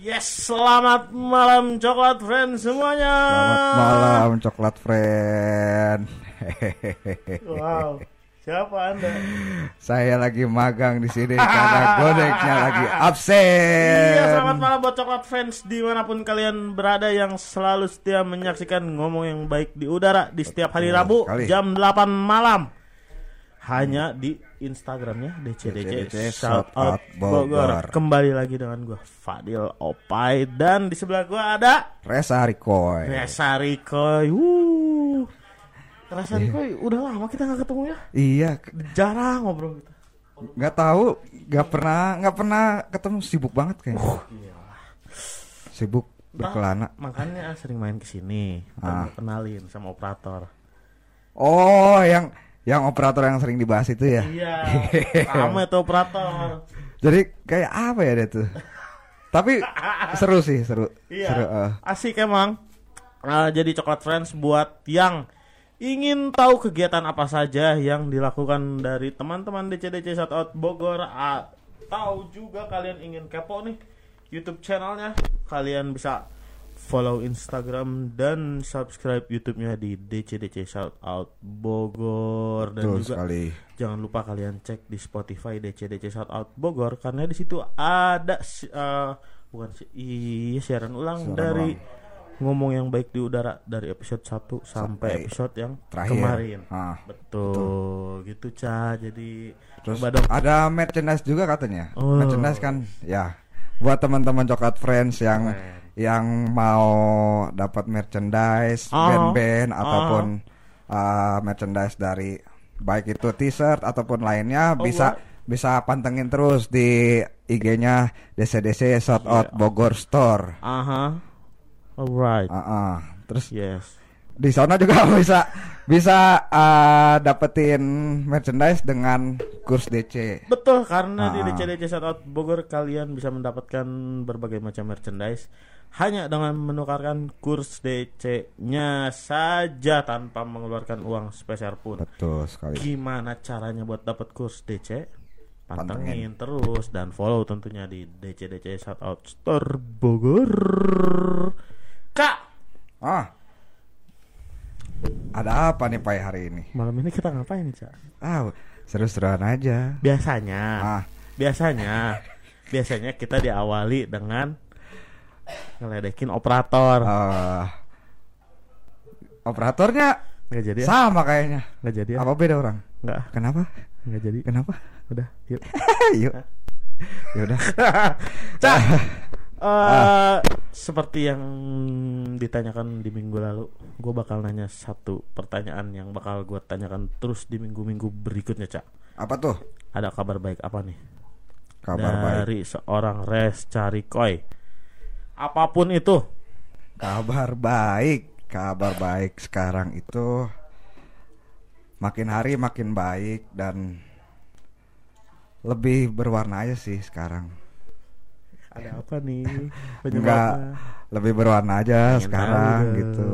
Yes, selamat malam coklat friend semuanya. Selamat malam coklat friend. Wow, siapa anda? Saya lagi magang di sini karena godeknya lagi absen. Iya, selamat malam buat coklat fans di mana pun kalian berada yang selalu setia menyaksikan ngomong yang baik di udara di setiap hari Rabu jam 8 malam. Hanya di Instagramnya DCDC DCDC Shout Out Bogor. Bogor. Kembali lagi dengan gue Fadil Opai dan di sebelah gue ada Resa Rikoy. Resa Rikoy. Wuh. Resa Rikoy udah lama kita nggak ketemu ya. Iya, Jarang ngobrol kita. nggak tahu, nggak pernah, nggak pernah ketemu sibuk banget kayaknya. Sibuk berkelana. Makanya sering main ke sini. Ah. Kenalin sama operator. Oh, yang yang operator yang sering dibahas itu ya. Iya. Rame tuh operator. Jadi kayak apa ya dia tuh? Tapi seru sih, seru. Iya. Seru. eh. Asik emang. Ah, jadi coklat friends buat yang ingin tahu kegiatan apa saja yang dilakukan dari teman-teman DCDC Shoutout Bogor atau juga kalian ingin kepo nih YouTube channelnya kalian bisa follow Instagram dan subscribe YouTube-nya di DCDC Shoutout Bogor dan Betul juga sekali. Jangan lupa kalian cek di Spotify DCDC Shoutout Bogor karena di situ ada eh, bukan iya siaran ulang Siaran dari ulang. ngomong yang baik di udara dari episode 1 sampai, Sampai episode yang terakhir. kemarin. Ah, betul, gitu Ca. Jadi Terus dong. ada merchandise juga katanya. Oh. Merchandise kan ya buat teman-teman coklat friends yang Keren. Yang mau dapat merchandise Oh. band-band Oh. ataupun uh, merchandise dari baik itu t-shirt ataupun lainnya Oh, bisa what? bisa pantengin terus di IG-nya DCDC Shout Out. Bogor Store. Aha. Alright. Ah, ah. Terus Yes. Di sana juga bisa bisa uh, dapetin merchandise dengan kurs DC. Betul karena di Ah. DCDC Shoutout Bogor kalian bisa mendapatkan berbagai macam merchandise hanya dengan menukarkan kurs DC-nya saja tanpa mengeluarkan uang spesial pun. Betul sekali. Gimana caranya buat dapat kurs DC? Pantengin Pantengin. terus dan follow tentunya di DCDC Shoutout Store Bogor. Kak, Ah. Ada apa nih Pai hari ini? malam ini kita ngapain nih, Cak? Ah, seru-seruan aja. Biasanya, Ah, biasanya, biasanya kita diawali dengan ngeledekin operator. eh, operatornya Nggak jadi ya? sama kayaknya. Nggak jadi ya? Apa beda orang? Nggak, Kenapa? nggak jadi. Kenapa? Udah, yuk. Yuk. Ya udah. Cak, eh, Ah. seperti yang ditanyakan di minggu lalu, gue bakal nanya satu pertanyaan yang bakal gue tanyakan terus di minggu-minggu berikutnya, Cak. Apa tuh? Ada kabar baik apa nih Kabar baik. dari seorang Res Carikoy? Apa pun itu, Kabar baik. Kabar baik sekarang itu makin hari makin baik dan lebih berwarna aja sih sekarang. Ada apa nih? Enggak, lebih berwarna aja Pengen sekarang tahu gitu.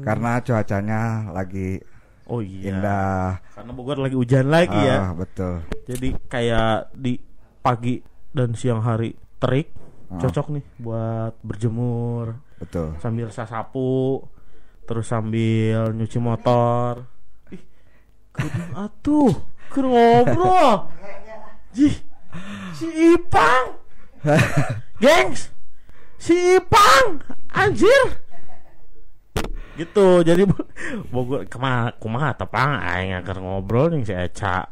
Karena cuacanya lagi Oh iya. indah. Karena Bogor lagi hujan lagi ya. Ah, betul. Jadi kayak di pagi dan siang hari terik Ah. cocok nih buat berjemur Betul. sambil sasapu terus sambil nyuci motor. Ih, atuh, ngobrol. Jih, si Ipang. Gengs, si Ipang, anjir. Gitu, jadi Bo- Bogor ke mana kumaha tepang aing akan ngobrol nih si Eca.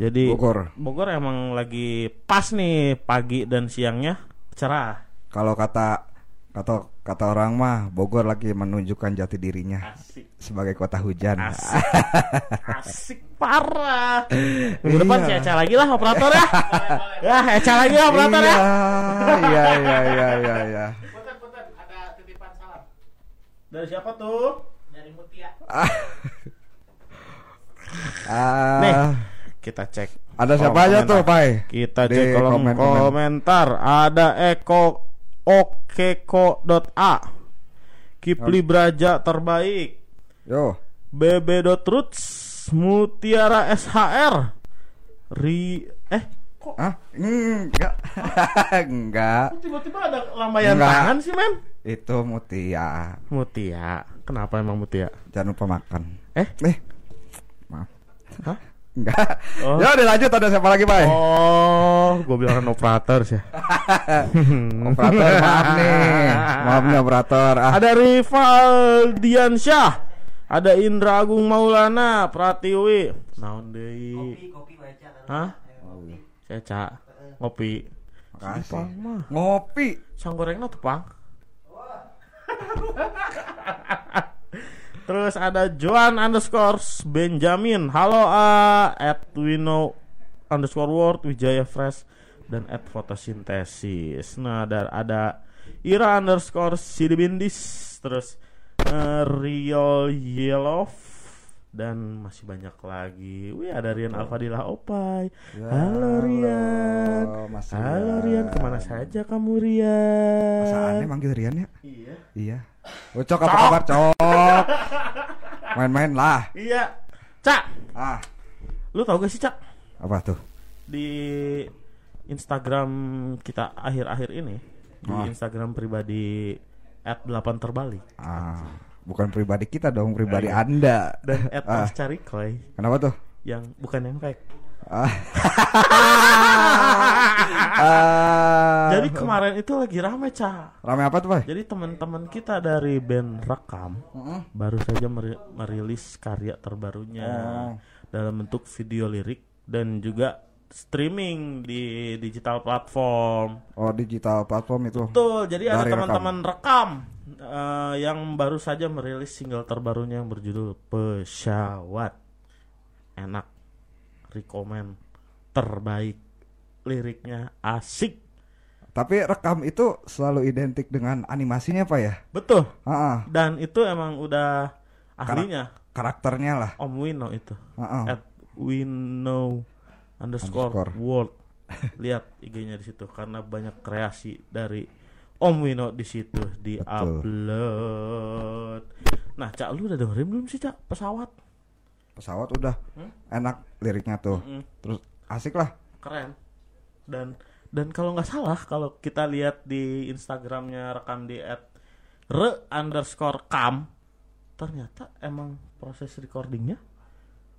Jadi Bogor. Bogor emang lagi pas nih pagi dan siangnya cerah. Kalau kata kata kata orang mah Bogor lagi menunjukkan jati dirinya Asik, sebagai kota hujan. asik, asik parah. Minggu depan Iya. si Eca lagi lah operator ya. ya Eca lagi lah operator iya, ya. iya, iya, iya, iya, iya. Punten, punten, ada titipan salam Dari siapa tuh? dari Mutia. Ah, Nih. Kita cek. ada siapa kolom aja komentar. tuh, Pai? Kita Di cek kolom komen-komen. komentar. Ada Eko okeko.a Kipli Braja terbaik. Yo, BB.roots Mutiara SHR Ri eh Kok Ah, enggak. enggak. tiba-tiba ada lambaian Enggak. tangan sih, men? Itu Mutia. Mutia. Kenapa emang Mutia? Jangan lupa makan. Eh? Eh. Maaf. Hah? Enggak. Oh. Ya udah lanjut ada siapa lagi, Pak? Oh, gue bilang kan operator sih. Operator, maaf nih. Maaf nih operator. Ah, Ada Rival Diansyah. Ada Indra Agung Maulana, Pratiwi. Naon deui? kopi baca kan Hah? Saya cak ngopi. makasih. Ngopi. Sang gorengna tuh, Pang. Terus ada Joan underscore Benjamin. Halo A at underscore Word Wijaya Fresh dan at fotosintesis. Nah ada ada Ira underscore Sidibindis. Terus eh, Real Yellow dan masih banyak lagi. Wih ada Rian Alfadilah Opai. Ya, halo Rian. halo, Mas Halo Rian. Rian, ke mana saja kamu Rian? Masa aneh manggil Rian ya? Iya. Iya. Ucok apa kabar, Cok? Main-main lah. Iya. Cak, Ah, lu tau gak sih Cak? apa tuh? Di Instagram kita akhir-akhir ini di Ah. Instagram pribadi @8 terbalik Ah, bukan pribadi kita dong, pribadi Iya. Anda. dan Ah. @pascarikoy Kenapa tuh? yang bukan yang fake. Ah. Ah. Jadi kemarin itu lagi rame Cak. rame apa tuh, Pak? Jadi teman-teman kita dari band Rekam baru saja meri- merilis karya terbarunya Oh. dalam bentuk video lirik dan juga streaming di digital platform. Oh, digital platform itu. Betul, jadi ada Dari teman-teman rekam, eh, yang baru saja merilis single terbarunya yang berjudul Pesawat. Enak, rekomen, terbaik, liriknya asik. Tapi rekam itu selalu identik dengan animasinya, Pak ya? Betul, ah. dan itu emang udah ahlinya karakternya lah. Om Wino itu. Ah. At Wino underscore, Underscore. world. Lihat IG-nya di situ karena banyak kreasi dari Om Wino di situ di upload. Nah, Cak lu udah dengerin belum sih, Cak? Pesawat. Pesawat udah Hmm? enak liriknya tuh. Mm-mm. Terus asik lah. Keren. Dan dan kalau nggak salah kalau kita lihat di Instagramnya rekam di at re underscore kam ternyata emang proses recordingnya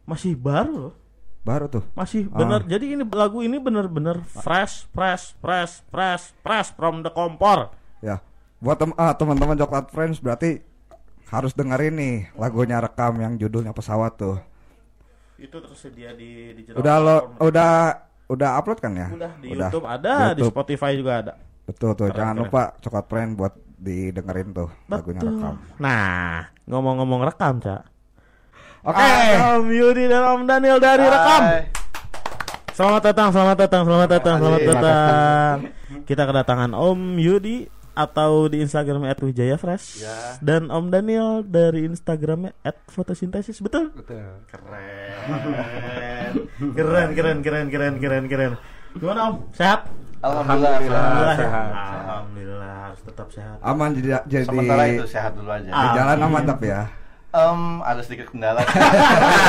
masih baru loh Baru tuh. masih Ah. bener jadi ini lagu ini bener-bener fresh fresh fresh fresh fresh from the kompor Ya. Buat tem- ah, teman-teman Coklat Friends berarti harus dengerin nih lagunya rekam yang judulnya pesawat tuh. itu tersedia di digital Udah lo udah udah upload kan ya? udah di YouTube ada di YouTube. Spotify juga ada Betul tuh. Keren, Jangan keren. lupa Coklat Friends buat didengerin tuh lagunya Betul. rekam. nah ngomong-ngomong rekam cak Oke. Ada Om Yudi dan Om Daniel dari rekam. Selamat datang, selamat datang, selamat datang, selamat datang. Kita kedatangan Om Yudi atau di Instagram @wijayafresh Ya. dan Om Daniel dari Instagramnya @fotosintesis betul? Betul. Keren, keren, keren, keren, keren, keren, keren. Gimana Om? Sehat? Alhamdulillah. Alhamdulillah. sehat. Alhamdulillah harus tetap sehat. Aman jadi jadi Sementara itu sehat dulu aja. di jalan aman tapi ya. Em, ada sedikit kendala.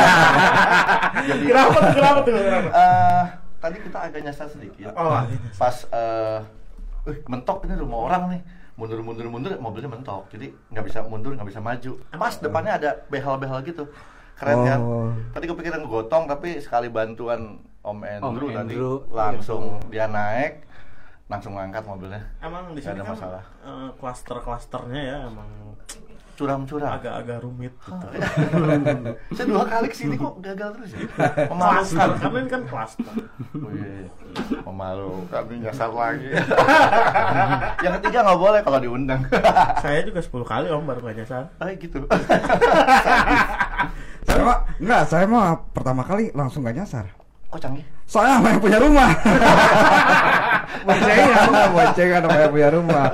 Jadi, Kenapa tuh? Kenapa tuh? Kenapa? eh, tadi kita agak nyasar sedikit. Oh, Pas eh eh, mentok ini rumah orang nih. Mundur mundur mundur mobilnya mentok. Jadi nggak bisa mundur, nggak bisa maju. Pas depannya ada behel-behel gitu. Keren kan? Oh. Tadi kepikiran gotong tapi sekali bantuan Om Andrew Om tadi Andrew, langsung dia naik langsung ngangkat mobilnya. emang di sini ada kan masalah. eh, klaster-klasternya ya emang Curam-curam. agak-agak rumit gitu. Saya dua kali ke sini kok gagal terus ya. Memalukan. karena ini kan klaster. Oh, iya, iya. Memalukan ini nyasar lagi. Yang ketiga nggak boleh kalau diundang. Saya juga 10 kali om baru gak nyasar. Ah gitu. Saya mah enggak, saya mah pertama kali langsung gak nyasar. Kok canggih? Soalnya sama yang punya rumah. Boncengan, lah, boncengan sama yang punya rumah.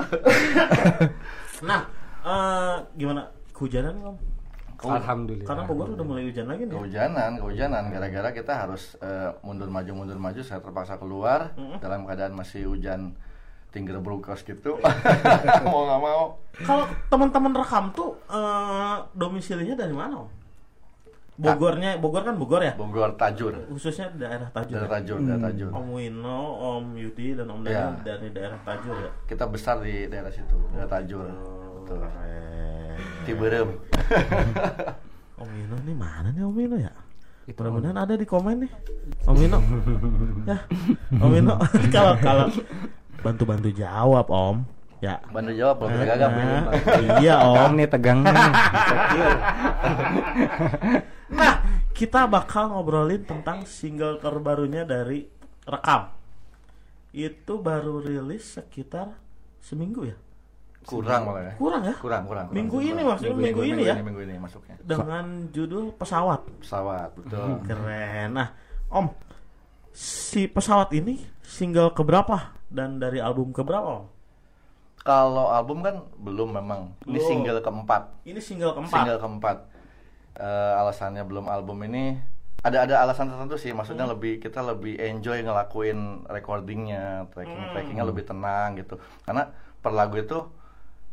Nah, eh gimana? Kehujanan om? Alhamdulillah. Karena Bogor udah mulai hujan lagi nih. Kehujanan, kehujanan. Gara-gara kita harus eh, mundur maju mundur maju. Saya terpaksa keluar dalam keadaan masih hujan tinggal brukos gitu. mau nggak mau. Kalau teman-teman rekam tuh eh domisilinya dari mana om? Bogornya, Bogor kan Bogor ya? Bogor Tajur. Khususnya daerah Tajur. Daerah ya? Tajur, daerah Tajur. Om Wino, Om Yudi dan Om Daniel Iya. dari daerah Tajur ya. Kita besar di daerah situ, daerah Tajur. Betul. Keren. Tiberem. Om Wino nih mana nih Om Wino ya? Mudah-mudahan ada di komen nih. Om Wino. ya. Om Wino kalau kalau bantu-bantu jawab Om. Ya. Bantu jawab, bisa Eh, gagap. eh, Iya Om. Tegang nih tegang nih. Nah, kita bakal ngobrolin tentang single terbarunya dari Rekam. Itu baru rilis sekitar seminggu ya? Kurang malah ya. Kurang ya? Kurang, kurang. kurang. Minggu ini maksudnya minggu ini ya? Minggu ini masuknya. Dengan judul Pesawat. Pesawat, betul. Keren. Nah, Om, si pesawat ini single keberapa dan dari album keberapa Om? Kalau album kan belum memang. Ini Belum. single keempat. Ini single keempat. Single keempat. Eh, alasannya belum album ini ada ada alasan tertentu sih. Maksudnya Hmm. lebih kita lebih enjoy ngelakuin recordingnya, tracking trackingnya lebih tenang gitu. Karena per lagu itu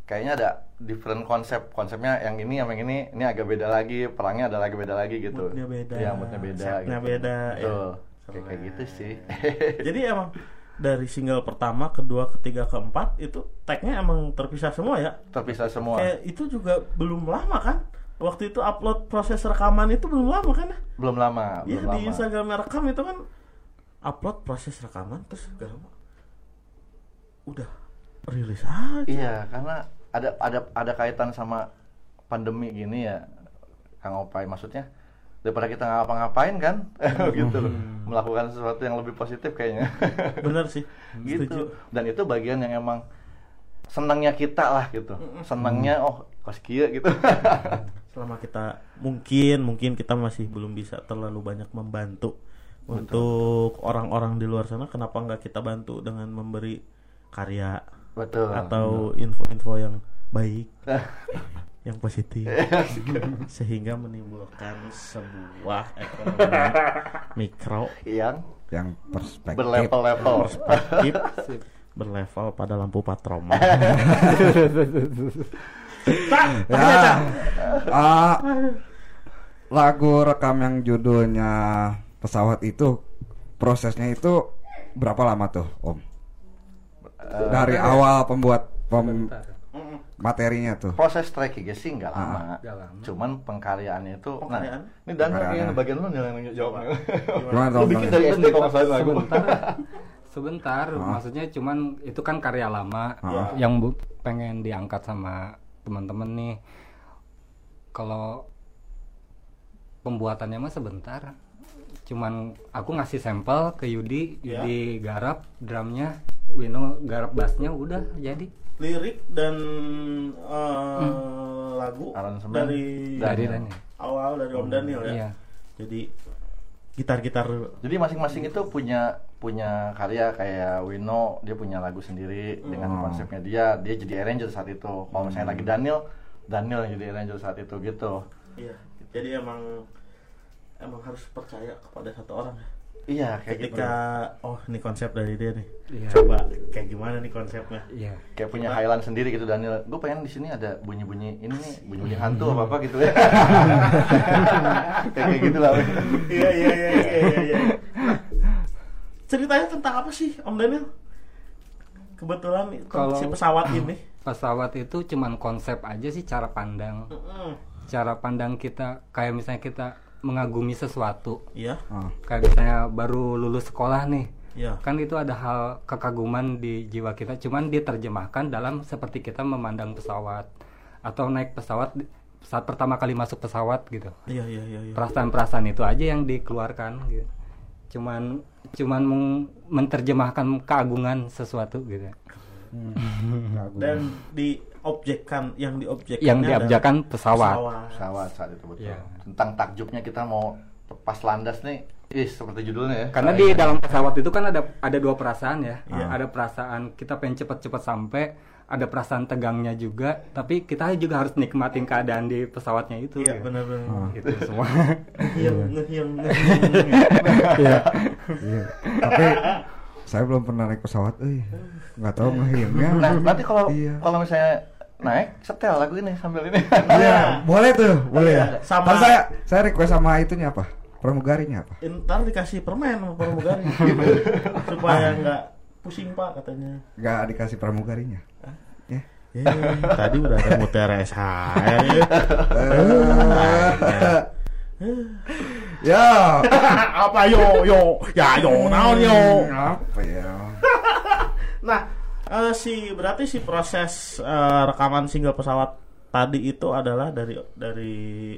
kayaknya ada different konsep. Konsepnya yang ini yang ini ini agak beda lagi. Perangnya ada lagi beda lagi gitu. Moodnya beda, Iya, moodnya beda. setnya gitu. beda, ya. Betul. Kayak kayak gitu sih. Jadi emang dari single pertama, kedua, ketiga, keempat itu tagnya emang terpisah semua ya? Terpisah semua. Kayak itu juga belum lama kan? Waktu itu upload proses rekaman itu belum lama kan? ya? Belum lama, Iya di lama. Instagram rekam itu kan upload proses rekaman terus gak lama udah rilis aja. Iya, karena ada ada ada kaitan sama pandemi gini ya, Kang Opai maksudnya daripada kita ngapa-ngapain kan, gitu loh, melakukan sesuatu yang lebih positif kayaknya, Bener sih. gitu. Setuju. Dan itu bagian yang emang senangnya kita lah gitu, senangnya oh kos kia gitu. Selama kita mungkin mungkin kita masih belum bisa terlalu banyak membantu untuk orang-orang di luar sana kenapa nggak kita bantu dengan memberi karya Betul. atau info-info yang baik yang positif sehingga menimbulkan sebuah ekonomi mikro yang yang perspektif berlevel-level. perspektif berlevel pada lampu patroma. Ya. Ah, lagu rekam yang judulnya pesawat itu prosesnya itu berapa lama tuh om Eh, dari awal pembuat pem- Bentar. materinya tuh proses tracking sih nggak lama. Nggak lama. Cuman pengkaryaannya itu, Pengkaryaan? nah, ini dan Pengkaryaannya. bagian lu yang jawab. gimana Lu bikin dari SD kalau nggak salah sebentar sebentar Ah. maksudnya cuman itu kan karya lama Ah. yang bu- pengen diangkat sama teman-teman nih kalau pembuatannya mah sebentar cuman aku ngasih sampel ke Yudi Ya. Yudi garap drumnya Wino garap bassnya udah jadi lirik dan eh, lagu Aransemen. dari dari Daniel. Daniel. awal dari Om Daniel ya. Iya. Jadi gitar-gitar Jadi masing-masing itu punya punya karya kayak Wino dia punya lagu sendiri dengan Hmm. konsepnya dia dia jadi arranger saat itu. Kalau misalnya lagi Daniel Daniel yang jadi arranger saat itu gitu. Iya. Jadi emang emang harus percaya kepada satu orang ya. Iya kayak Ketika oh ini konsep dari dia nih. Iya. Coba kayak gimana nih konsepnya? Iya. gitu. Kayak punya highlight sendiri gitu Daniel. Gue pengen di sini ada bunyi-bunyi ini nih, bunyi-bunyi hantu apa apa gitu ya. kayak gitu lah. Iya iya iya iya iya. iya. Nah, ceritanya tentang apa sih Om Daniel? Kebetulan Kalau- si pesawat ini. pesawat itu cuman konsep aja sih cara pandang Mm-mm. cara pandang kita kayak misalnya kita mengagumi sesuatu Iya. Ah, kayak misalnya baru lulus sekolah nih Iya. kan itu ada hal kekaguman di jiwa kita cuman diterjemahkan dalam seperti kita memandang pesawat atau naik pesawat saat pertama kali masuk pesawat gitu Iya iya iya. iya. perasaan-perasaan itu aja yang dikeluarkan gitu cuman cuman menerjemahkan keagungan sesuatu gitu lagu. Dan diobjekkan yang diobjekkan yang diabjakan pesawat, Pesawat saat itu betul. Iya. Tentang takjubnya kita mau pas landas nih, ih seperti judulnya ya. Karena di dalam pesawat itu kan ada ada dua perasaan ya. Iya. Ada perasaan kita pengen cepet-cepet sampai, ada perasaan tegangnya juga, tapi kita juga harus nikmatin keadaan di pesawatnya itu. Iya gitu. benar-benar. Gitu semua. Ngehiang ngehiang ngehiang. Iya. Iya. Tapi saya belum pernah naik pesawat, eh nggak tahu ngehiangnya. Nah, nanti kalau Iya. kalau misalnya naik setel lagu ini sambil ini Iya, boleh tuh, boleh ya. Sama- Sama saya saya request sama itunya apa? Pramugarinya apa? Ntar dikasih permen sama pramugari supaya nggak pusing pak katanya. Enggak dikasih pramugarinya. Ya. Eh, tadi udah ada mutiara SH. ya. Ya. Apa yo yo ya yo naon yo. Apa ya? Nah, eh, si berarti si proses eh, rekaman single pesawat tadi itu adalah dari dari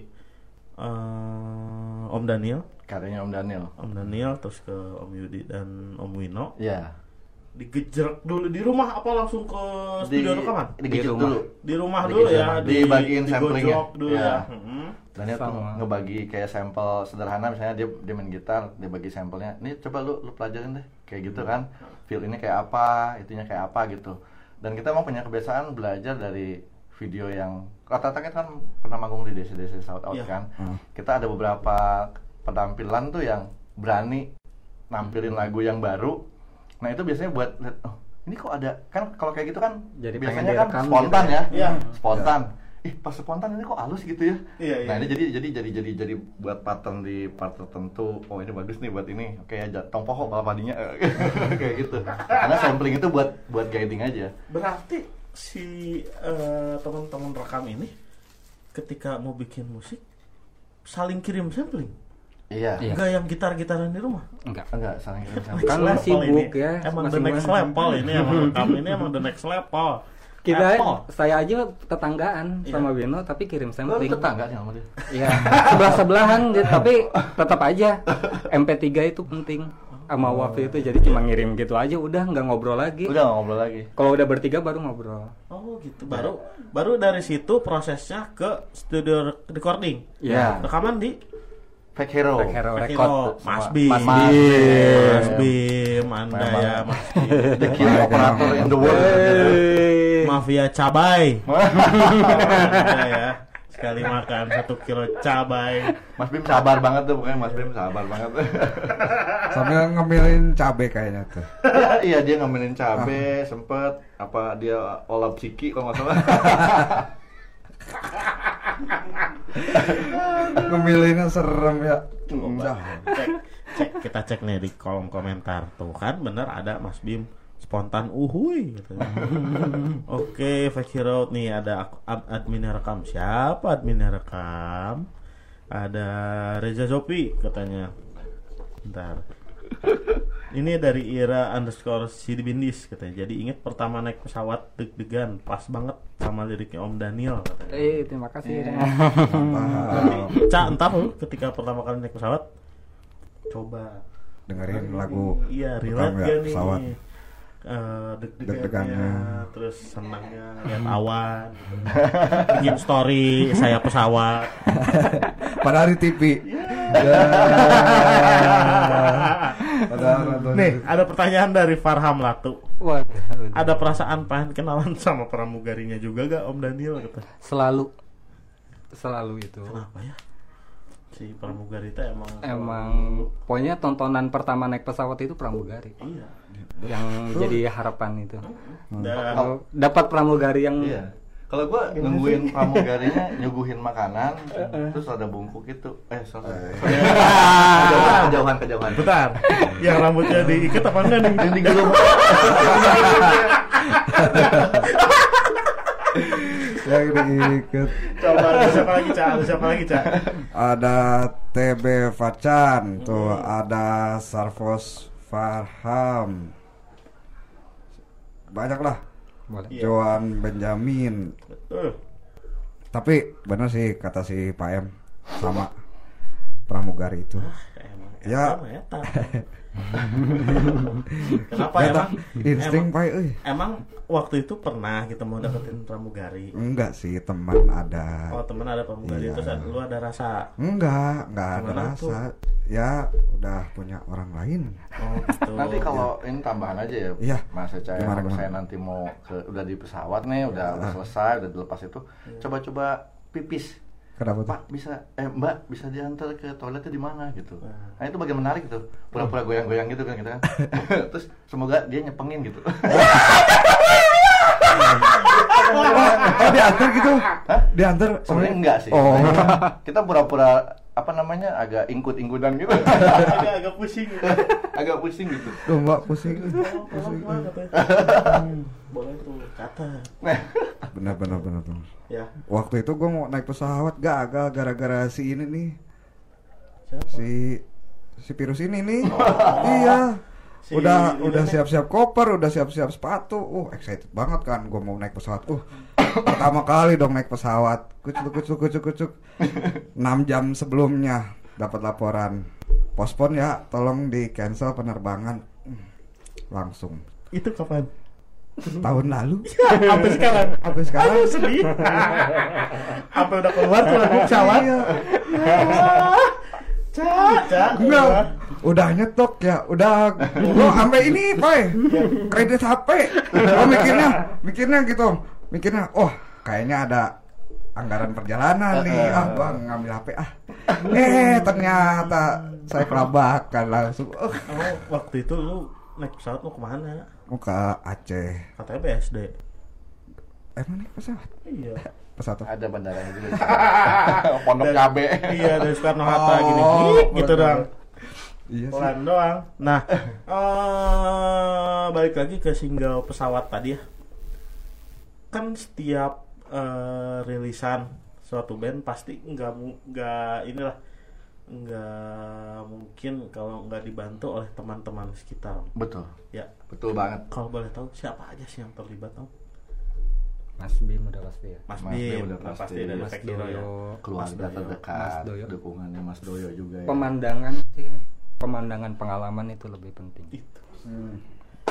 eh, Om Daniel, karyanya Om Daniel Om Daniel terus ke Om Yudi dan Om Wino. ya Digejerek dulu di rumah apa langsung ke studio rekaman? digigit rumah. dulu Di rumah Di dulu ya, Dibagiin samplingnya. digojok dulu Ya. ya. Mm-mm. dan dia tuh ngebagi kayak sampel sederhana misalnya dia dia main gitar dia bagi sampelnya ini coba lu lu pelajarin deh kayak gitu kan feel ini kayak apa itunya kayak apa gitu dan kita mau punya kebiasaan belajar dari video yang rata-rata kita kan pernah manggung di desa-desa South Out Iya. kan Hmm. kita ada beberapa penampilan tuh yang berani nampilin lagu yang baru nah itu biasanya buat lihat, oh ini kok ada kan kalau kayak gitu kan Jadi biasanya kan spontan gitu ya. Iya. spontan. Ih pas spontan ini kok halus gitu ya. Iya, nah iya. ini jadi jadi jadi jadi jadi buat pattern di part tertentu oh ini bagus nih buat ini. Oke ya tong poho bala padinya kayak gitu. Karena sampling itu buat buat guiding aja. Berarti si eh, teman-teman rekam ini ketika mau bikin musik saling kirim sampling. Iya Iya. Enggak yang gitar-gitaran di rumah. enggak enggak saling Kan level sibuk ini. ya, Emang the next level ini emang rekam ini emang the next level. kita Apple. saya aja tetanggaan Iya. sama Bino tapi kirim Lu sampling tetangga sih sama dia Iya, sebelah sebelahan gitu, tapi tetap aja MP3 itu penting sama Wafi itu jadi cuma ngirim gitu aja udah nggak ngobrol lagi. udah nggak ngobrol lagi Kalau udah bertiga baru ngobrol. Oh gitu. Baru baru dari situ prosesnya ke studio re- recording. Iya. Rekaman di fake hero Fake Hero Pak Record. Hero, Mas Bim. Mas Mas Bim. Bim, Anda ya Mas Bim. the king operator in the world Hey. Mafia cabai. Anda ya. Sekali makan satu kilo cabai. Mas Bim sabar banget tuh pokoknya Mas Bim sabar banget Sambil ngemilin cabe kayaknya tuh. iya, iya dia ngambilin cabe sempet apa dia olap ciki kalau nggak salah Ngemilinnya serem ya. Coba cek, cek kita cek nih di kolom komentar tuh kan bener ada Mas Bim spontan uhui gitu. Oke, fake hero nih ada ak- ad- adminnya rekam. Siapa adminnya rekam? Ada Reza Zopi katanya. Bentar. Ini dari Ira underscore Sidibindis katanya. Jadi inget pertama naik pesawat deg-degan, pas banget sama liriknya Om Daniel katanya. Eh, terima kasih. Mantap. Cak, entar lu ketika pertama kali naik pesawat coba Dengerin lagu iya relate ya, gak nih pesawat. Eh, deg-degannya Deg-degannya. terus senangnya lihat awan bikin story saya pesawat Padahal di TV. Ya. Padahal nih ada pertanyaan dari Farham Latu Waduh. ada perasaan pengen kenalan sama pramugarinya juga gak Om Daniel kata Selalu selalu itu. kenapa ya si pramugari itu emang Emang pokoknya tontonan pertama naik pesawat itu pramugari. iya Yang jadi harapan itu. dan Kalau dapat pramugari yang iya. Kalau gua nungguin pramugarinya nyuguhin makanan terus ada bungkuk itu eh sorry. Kejauhan kejauhan kejauhan. Bentar. Yang rambutnya diikat apa enggak nih? Yang digulung yang diikat. coba ada siapa lagi cak ada siapa lagi cak Ada TB Facan, tuh ada Sarfos Farham. Banyak lah. boleh. Iya. Joan Benjamin. Betul. Tapi bener sih kata si Pak M sama pramugari itu. Emang, Ya. Kenapa Eta, emang? insting emang, Pak euy. emang waktu itu pernah kita mau deketin pramugari. Enggak sih, teman ada. Oh temen ada pramugari Iya. terus lu ada rasa. Enggak, enggak ada Gimana rasa. Ya udah punya orang lain. Oh gitu. nanti kalau ini tambahan aja ya Iya. mas Eca ya, Gimana, kalau gimana? saya nanti mau ke udah di pesawat nih udah, udah selesai udah dilepas itu coba-coba pipis Kenapa tuh? Pak bisa eh Mbak bisa diantar ke toiletnya di mana gitu. Nah. Itu bagian menarik tuh pura-pura goyang-goyang gitu kan kita kan. Terus semoga dia nyepengin gitu. Oh diantar gitu. Diantar Sebenarnya enggak sih. Oh. Kita pura-pura apa namanya agak ingkut-ingkutan gitu. agak agak pusing gitu. agak pusing gitu. Tuh Mbak pusing. Pusing. Hmm, boleh tuh catat Benar benar benar benar. ya Waktu itu gue mau naik pesawat gagal gara-gara si ini nih. siapa Si si virus ini nih. iya. Si udah ini udah siap-siap koper, udah siap-siap sepatu. Uh, excited banget kan gue mau naik pesawat. Uh, pertama kali dong naik pesawat. Kucuk kucuk kucuk kucuk. 6 jam sebelumnya dapat laporan. Pospon ya, tolong di cancel penerbangan. Langsung. itu kapan Tahun lalu sampai sekarang sampai sekarang Aduh sedih Sampai udah keluar tuh lagu pesawat Iya. Cak, udah nyetok ya, udah gua sampai ini, Pak. Kredit HP. Gua mikirnya, mikirnya gitu. Mikirnya, oh, kayaknya ada anggaran perjalanan nih. Ah, gua ngambil HP ah. Eh, ternyata saya kelabakan langsung. Oh, Oh, waktu itu lu naik pesawat mau ke mana? mau ke Aceh. Katanya BSD Emang naik pesawat? Iya Pesawat apa? Ada bandaranya juga. Pondok Cabe. Iya dari Soekarno Hatta gini Oh, Gini, gitu doang Iya sih. Pelan doang Nah eh Balik lagi ke single pesawat tadi ya Kan setiap eh, rilisan suatu band pasti nggak mu- nggak inilah nggak mungkin kalau nggak dibantu oleh teman-teman sekitar Betul. ya Betul banget. kalau boleh tahu siapa aja sih yang terlibat om Mas Bim udah pasti ya Mas Mas Bim Bim udah pasti, pasti. dari Mas ya Doyo Keluarga Mas Doyo. terdekat, Mas Doyo. dukungannya Mas Doyo juga ya. pemandangan sih pemandangan pengalaman itu lebih penting itu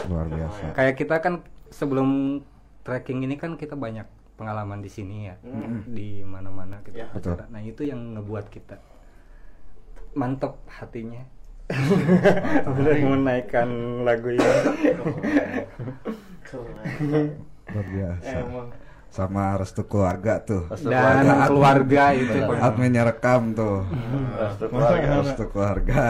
Luar biasa. kayak kita kan sebelum trekking ini kan kita banyak pengalaman di sini ya di mana-mana kita Ya. acara. nah itu yang ngebuat kita mantep hatinya udah menaikkan lagu ini keren Luar biasa. emang Sama restu keluarga tuh. Restu dan keluarga. keluarga itu. Adminnya rekam tuh. Restu keluarga. Restu keluarga.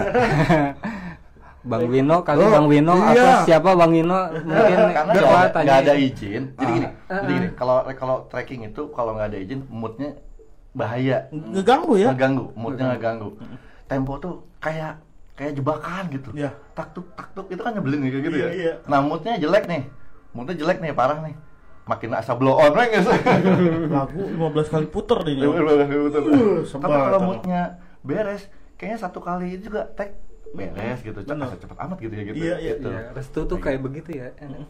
Bang Wino kali Oh, Bang Wino iya. atau siapa Bang Wino mungkin karena coba ada, tanya nggak ada izin jadi Ah. gini jadi gini kalau kalau trekking itu kalau nggak ada izin moodnya bahaya ngeganggu ya ngeganggu moodnya ngeganggu tempo tuh kayak kayak jebakan gitu Iya. tak tuk tak tuk itu kan nyebelin kayak gitu Iya, ya iya. nah moodnya jelek nih moodnya jelek nih parah nih makin asa blow on nggak sih lagu 15 kali puter betul, betul. Uh, sebel tapi kalau moodnya beres kayaknya satu kali juga tag beres gitu cepet cepet amat gitu ya gitu Iya, iya. gitu. Iya, restu tuh kayak begitu ya enak.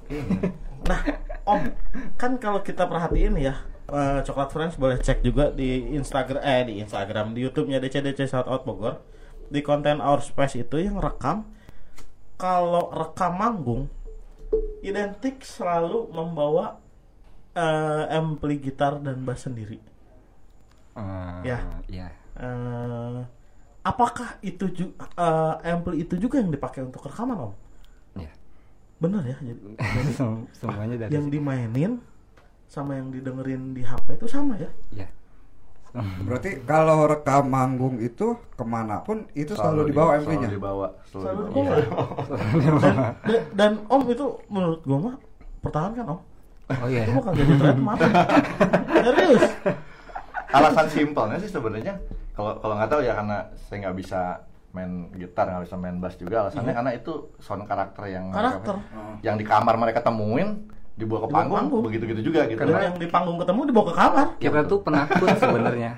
Nah, Om, kan kalau kita perhatiin ya, eh, Coklat Friends boleh cek juga di Instagram eh di Instagram, di YouTube-nya DCDC Shoutout Bogor. Di konten Our Space itu yang rekam kalau rekam manggung identik selalu membawa eh, ampli gitar dan bass sendiri. Eh, Ya. ya. Eh, apakah itu juga ampli itu juga yang dipakai untuk rekaman, Om? Ya. Bener ya? Jadi, Sem- Semuanya dari yang dimainin sama yang didengerin di HP itu sama ya? ya. Berarti kalau rekam manggung itu ke mana pun itu selalu, dibawa selalu MP-nya. dibawa selalu, Selalu dibawa. dibawa. dan, dan, dan Om itu menurut gua mah pertahankan Om. Oh iya. Itu bukan jadi trademark. Serius. alasan simpelnya sih sebenarnya kalau kalau nggak tahu ya karena saya nggak bisa main gitar nggak bisa main bass juga alasannya karena itu sound karakter yang mereka- Karakter. yang di kamar mereka temuin dibawa ke Dibawa panggung, panggung. begitu gitu juga gitu Karena yang di panggung ketemu dibawa ke kamar. Kita tuh penakut sebenarnya.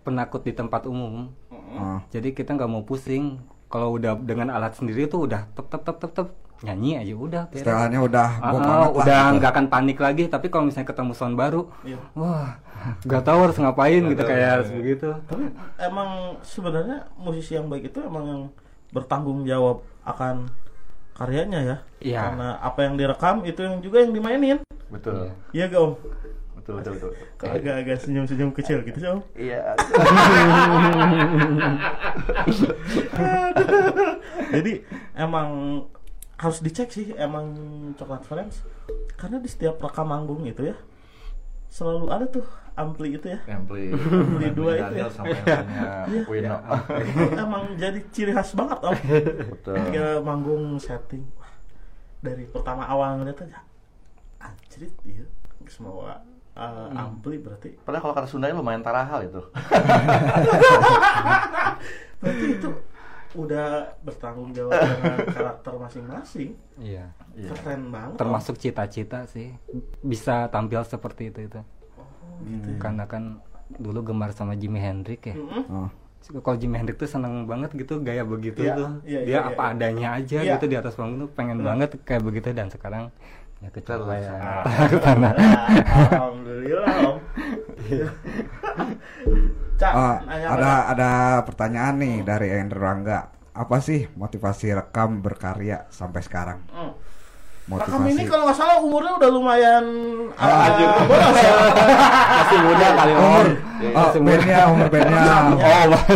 Penakut di tempat umum. Jadi kita nggak mau pusing. Kalau udah dengan alat sendiri tuh udah tep tep tep tep tep nyanyi aja udah. beres. Istilahnya udah Ah, gua ah, banget lah udah nggak akan panik lagi. Tapi kalau misalnya ketemu sound baru, Iya. wah nggak tahu harus ngapain gitu tahu, kayak iya. begitu. Tapi emang sebenarnya musisi yang baik itu emang yang bertanggung jawab akan karyanya ya. Iya. Karena apa yang direkam itu yang juga yang dimainin. betul Iya gak Om? betul betul betul agak-agak senyum-senyum kecil gitu Om? iya Jadi emang harus dicek sih emang coklat friends karena di setiap rekam manggung itu ya selalu ada tuh ampli itu ya. Ampli. Ampli dua itu ya. sama ampli-nya Iya. Wino itu emang jadi ciri khas banget om. Betul. Ketika manggung setting dari pertama awal ngeliat aja anjrit iya semua uh, ampli berarti. Padahal kalau kata Sundanya lumayan tarahal itu. udah bertanggung jawab dengan karakter masing-masing Iya. Iya. keren banget Termasuk cita-cita sih bisa tampil seperti itu itu. gitu ya. Karena kan dulu gemar sama Jimi Hendrix ya. Mm-mm. Oh. Kalau Jimi Hendrix tuh seneng banget gitu gaya begitu Iya, tuh. iya, Dia iya, apa iya. adanya aja Iya. gitu di atas panggung tuh pengen Benar. banget kayak begitu dan sekarang ya kecapai Terlaksana. sana. alhamdulillah om Cak, Ah, nanya ada apa? ada pertanyaan nih dari Andrew Rangga. Apa sih motivasi rekam berkarya sampai sekarang? Hmm. Motivasi. Rekam ini kalau nggak salah umurnya udah lumayan Ah, uh, boros ya. Masih muda kali umur Om. oh, bandnya umur bandnya Oh,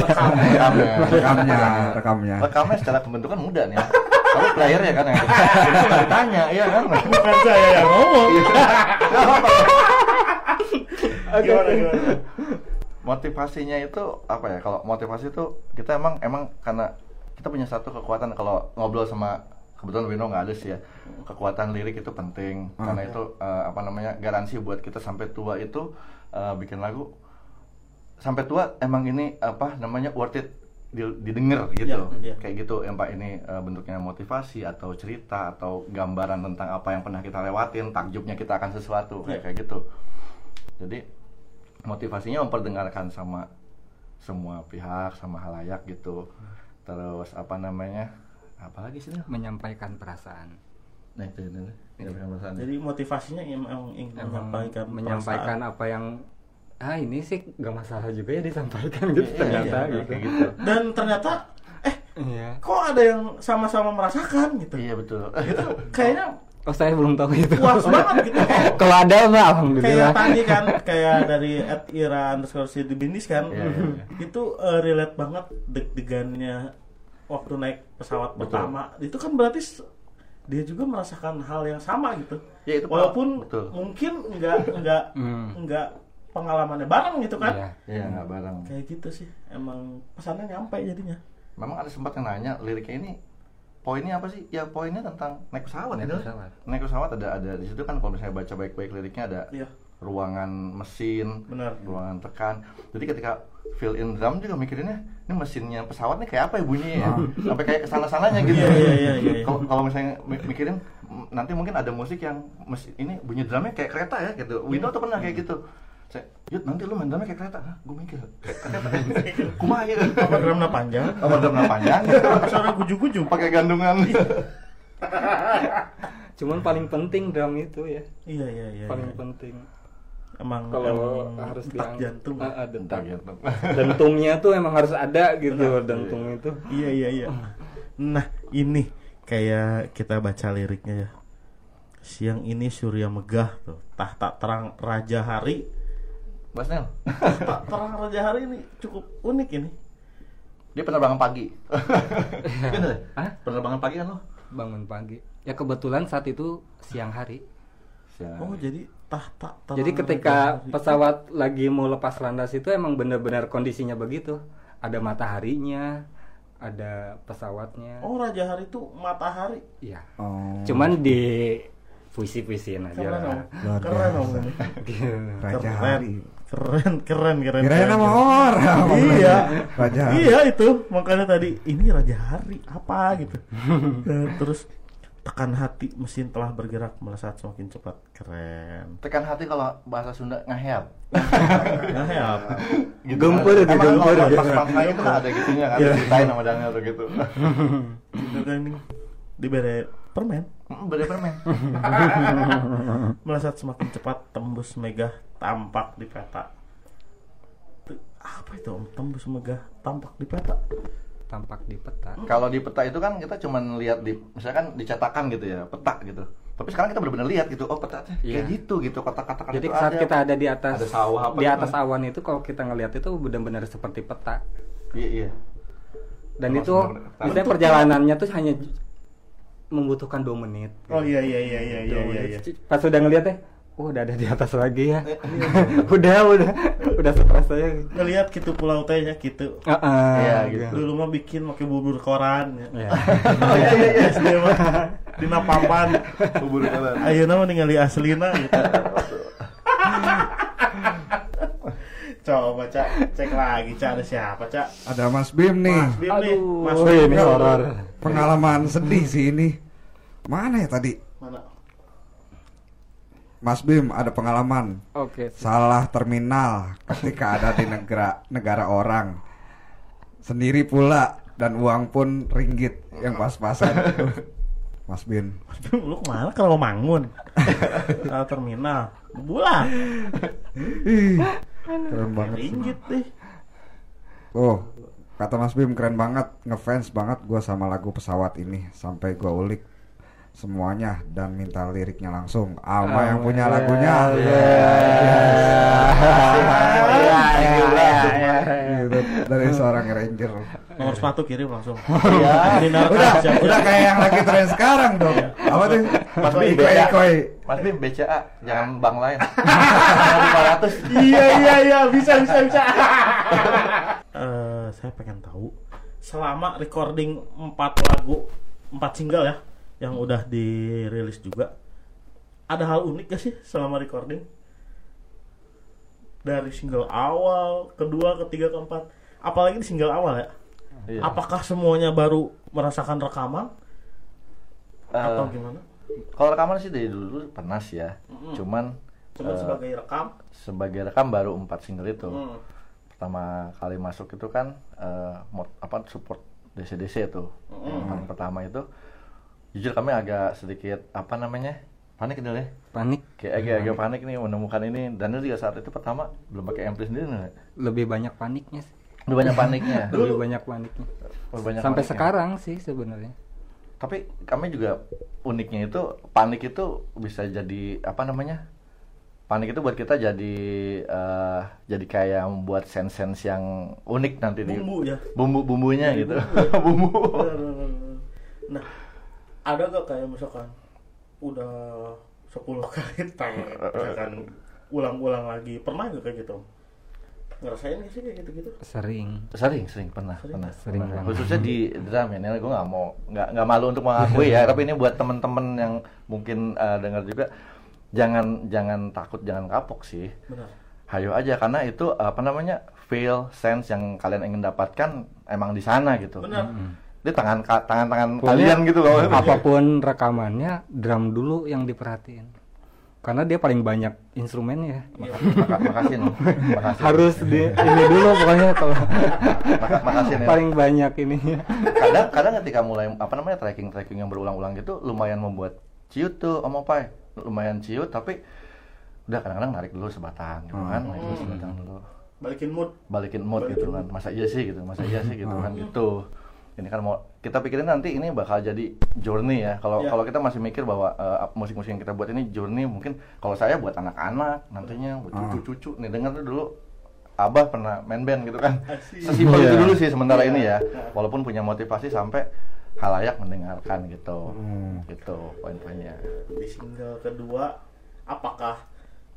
Rekamnya. rekamnya rekamnya Rekamnya secara pembentukan muda nih. Ya. Kalau player ya kan yang ditanya, iya kan? Bukan saya yang ngomong. Gimana gimana? motivasinya itu apa ya kalau motivasi itu kita emang emang karena kita punya satu kekuatan kalau ngobrol sama kebetulan Wino nggak ada sih ya kekuatan lirik itu penting karena itu eh, apa namanya garansi buat kita sampai tua itu eh, bikin lagu sampai tua emang ini apa namanya worth it didengar gitu Iya, iya. kayak gitu yang pak ini eh, bentuknya motivasi atau cerita atau gambaran tentang apa yang pernah kita lewatin takjubnya kita akan sesuatu kayak Iya. kayak gitu jadi motivasinya memperdengarkan sama semua pihak sama halayak gitu terus apa namanya apa lagi sih menyampaikan perasaan. nah itu itu Ya, bukan perasaan. Jadi motivasinya emang ingin menyampaikan menyampaikan perasaan. apa yang ah ini sih gak masalah juga ya disampaikan gitu Iya, ternyata iya, gitu. kayak gitu dan ternyata eh Iya. kok ada yang sama-sama merasakan gitu. iya betul Kayaknya Oh saya belum tahu itu. puas banget gitu kayak Kalau ada mah kayak alhamdulillah. tadi kan kayak dari at Ira underscore Bindis kan Iya, iya, iya. itu eh, relate banget deg-degannya waktu naik pesawat Betul. pertama itu kan berarti dia juga merasakan hal yang sama gitu Ya, itu, walaupun Betul. mungkin nggak nggak Hmm. nggak pengalamannya bareng gitu kan Iya. iya nggak bareng kayak gitu sih emang pesannya nyampe jadinya memang ada sempat yang nanya liriknya ini poinnya apa sih ya poinnya tentang naik pesawat Naik itu pesawat. naik pesawat ada ada di situ kan kalau misalnya baca baik-baik liriknya ada iya ruangan mesin, Benar. ruangan tekan. Jadi ketika fill in drum juga mikirinnya ini mesinnya pesawat nih kayak apa ya bunyinya ya? Sampai kayak ke sana sananya gitu. Iya, iya, iya, iya. Kalau kalau misalnya mi- mikirin nanti mungkin ada musik yang mesin ini bunyi drumnya kayak kereta ya gitu. Windows tuh pernah kayak gitu. Saya, Yud nanti lu main drumnya kayak kereta. Hah, gue mikir. Kumaha ya? apa drumnya panjang Apa drumnya panjang? suara guju-guju Pakai gandungan. Cuman paling penting drum itu ya. iya iya iya paling iya. penting. emang Kalau emang harus detak diang- jantung Ah, ah, detak. gitu. Dentungnya tuh emang harus ada gitu, dentung itu. Iya iya iya. Nah ini kayak kita baca liriknya ya. Siang ini surya megah tuh, tahta terang raja hari. Mas Nel, Tahta terang raja hari ini cukup unik ini. dia penerbangan pagi. Bener? Hah? Penerbangan pagi kan lo? Bangun pagi. Ya kebetulan saat itu siang hari. Siang. Oh jadi tahta. Jadi ketika hari. pesawat lagi mau lepas landas itu emang benar-benar kondisinya begitu. Ada mataharinya, ada pesawatnya. Oh raja hari itu matahari. Iya. Oh. Cuman di puisi-puisiin aja. Keren. Luar Keren biasa. Raja Keren. Hari. Keren keren keren. Kirain keren, nama keren. orang. Iya. Raja Hari. Iya itu makanya tadi ini raja hari apa gitu. Terus tekan hati mesin telah bergerak melesat semakin cepat keren. Tekan hati kalau bahasa Sunda ngaheap. Ya apa? Gitu Gempur itu, Emang gempur. kalau pas itu kan ada gitunya kan, Iya. diceritain sama Daniel tuh gitu. Gitu kan nih. diberi permen Mm, Beda permen. melesat semakin cepat tembus megah tampak di peta. Tuh, Apa itu om? Tembus megah tampak di peta. tampak di peta Kalau di peta itu kan kita cuman lihat di misalkan dicetakan gitu ya, peta gitu. Tapi sekarang kita benar-benar lihat gitu, oh peta teh kayak Iya. gitu gitu, kotak-kotak jadi itu saat ada. kita ada di atas Ada sawah apa di gitu atas kan. awan itu kalau kita ngelihat itu benar-benar seperti peta Iya, iya. dan itu misalnya perjalanannya tuh hanya membutuhkan dua menit. Gitu. Oh iya iya iya iya iya, iya, iya. Pas udah ngeliat ya, oh, uh, udah ada di atas lagi ya. Eh, iya, iya. udah udah udah stres aja. Ngeliat gitu pulau teh ya gitu. Uh, uh, ya, gitu. Dulu mah bikin pakai bubur koran ya. Yeah. oh iya iya iya. Dia mah di papan bubur koran. Ayeuna mah ningali aslina gitu. Coba cak cek lagi cak ada siapa cak? Ada Mas Bim nih. Mas Bim Aduh. nih. Mas Bim oh, ini horor. Pengalaman sedih sih ini. Mana ya tadi? Mana? Mas Bim ada pengalaman Oke. salah terminal ketika ada di negara negara orang sendiri pula dan uang pun ringgit yang pas-pasan. Mas Bim. Mas Bim, lu ke mana kalau mangun? Salah terminal. Bulan. Ih, keren banget. sih. Ringgit deh. Oh, kata Mas Bim keren banget, ngefans banget gua sama lagu pesawat ini sampai gua ulik semuanya dan minta liriknya langsung. Ama yang punya lagunya. Gitu, dari seorang ranger. Nomor sepatu kirim langsung. Iya. Udah, udah kayak yang lagi tren sekarang dong. Apa tuh? Mas Bim, Ikoi, BCA. ikoi. Mas Bim BCA, jangan bank lain. 500. iya iya iya bisa bisa bisa. Eh, saya pengen tahu selama recording 4 lagu 4 single ya yang udah dirilis juga ada hal unik gak sih selama recording dari single awal kedua ketiga keempat apalagi di single awal ya Iya. apakah semuanya baru merasakan rekaman Eh, atau gimana Kalau rekaman sih dari dulu pernah sih ya. Cuman cuma eh, sebagai rekam sebagai rekam baru empat single itu. Hmm. Pertama kali masuk itu kan eh, mod, apa support DC-DC itu. Yang paling pertama itu jujur kami agak sedikit apa namanya? Panik dulu ya. Panik. Kayak agak agak panik nih menemukan ini dan itu juga saat itu pertama belum pakai ampli sendiri nih. Lebih banyak paniknya sih. Udah banyak paniknya. Lebih banyak paniknya. Udah banyak Sampai paniknya. sekarang sih sebenarnya. Tapi kami juga uniknya itu panik itu bisa jadi apa namanya? Panik itu buat kita jadi eh, jadi kayak membuat sense-sense yang unik nanti di bumbu ya bumbu-bumbunya Jadi gitu. bumbu Bumbu. nah ada gak kayak misalkan udah 10 kali tag misalkan ulang-ulang lagi pernah gak kayak gitu ngerasain gak sih kayak gitu-gitu Sering. Sering, sering pernah, Sering. pernah. Sering pernah. Khususnya di drum ya, ini gue nggak mau nggak nggak malu untuk mengakui ya, tapi ini buat temen-temen yang mungkin eh, dengar juga jangan jangan takut, jangan kapok sih. benar Hayo aja karena itu apa namanya feel sense yang kalian ingin dapatkan emang di sana gitu. benar Di tangan ka- tangan-tangan Pokoknya kalian gitu loh. Apa pun rekamannya, drum dulu yang diperhatiin. Karena dia paling banyak instrumennya. Maka- makasih. Makasih. Harus di ini dulu pokoknya kalau Maka- makasih nih. paling banyak ini. kadang kadang ketika mulai apa namanya tracking tracking yang berulang-ulang gitu lumayan membuat ciut tuh om opai lumayan ciut tapi udah kadang-kadang narik dulu sebatang gitu kan narik dulu sebatang dulu balikin mood balikin mood gitu kan masa iya sih gitu masa iya sih gitu kan gitu ini kan mau kita pikirin nanti ini bakal jadi journey ya kalau Ya. kalau kita masih mikir bahwa eh, musik-musik yang kita buat ini journey mungkin kalau saya buat anak-anak nantinya buat cucu-cucu nih dengar tuh dulu abah pernah main band gitu kan sesimpel Iya. itu dulu sih sementara Iya. ini ya Nah. walaupun punya motivasi sampai halayak mendengarkan gitu Hmm. gitu poin-poinnya di single kedua apakah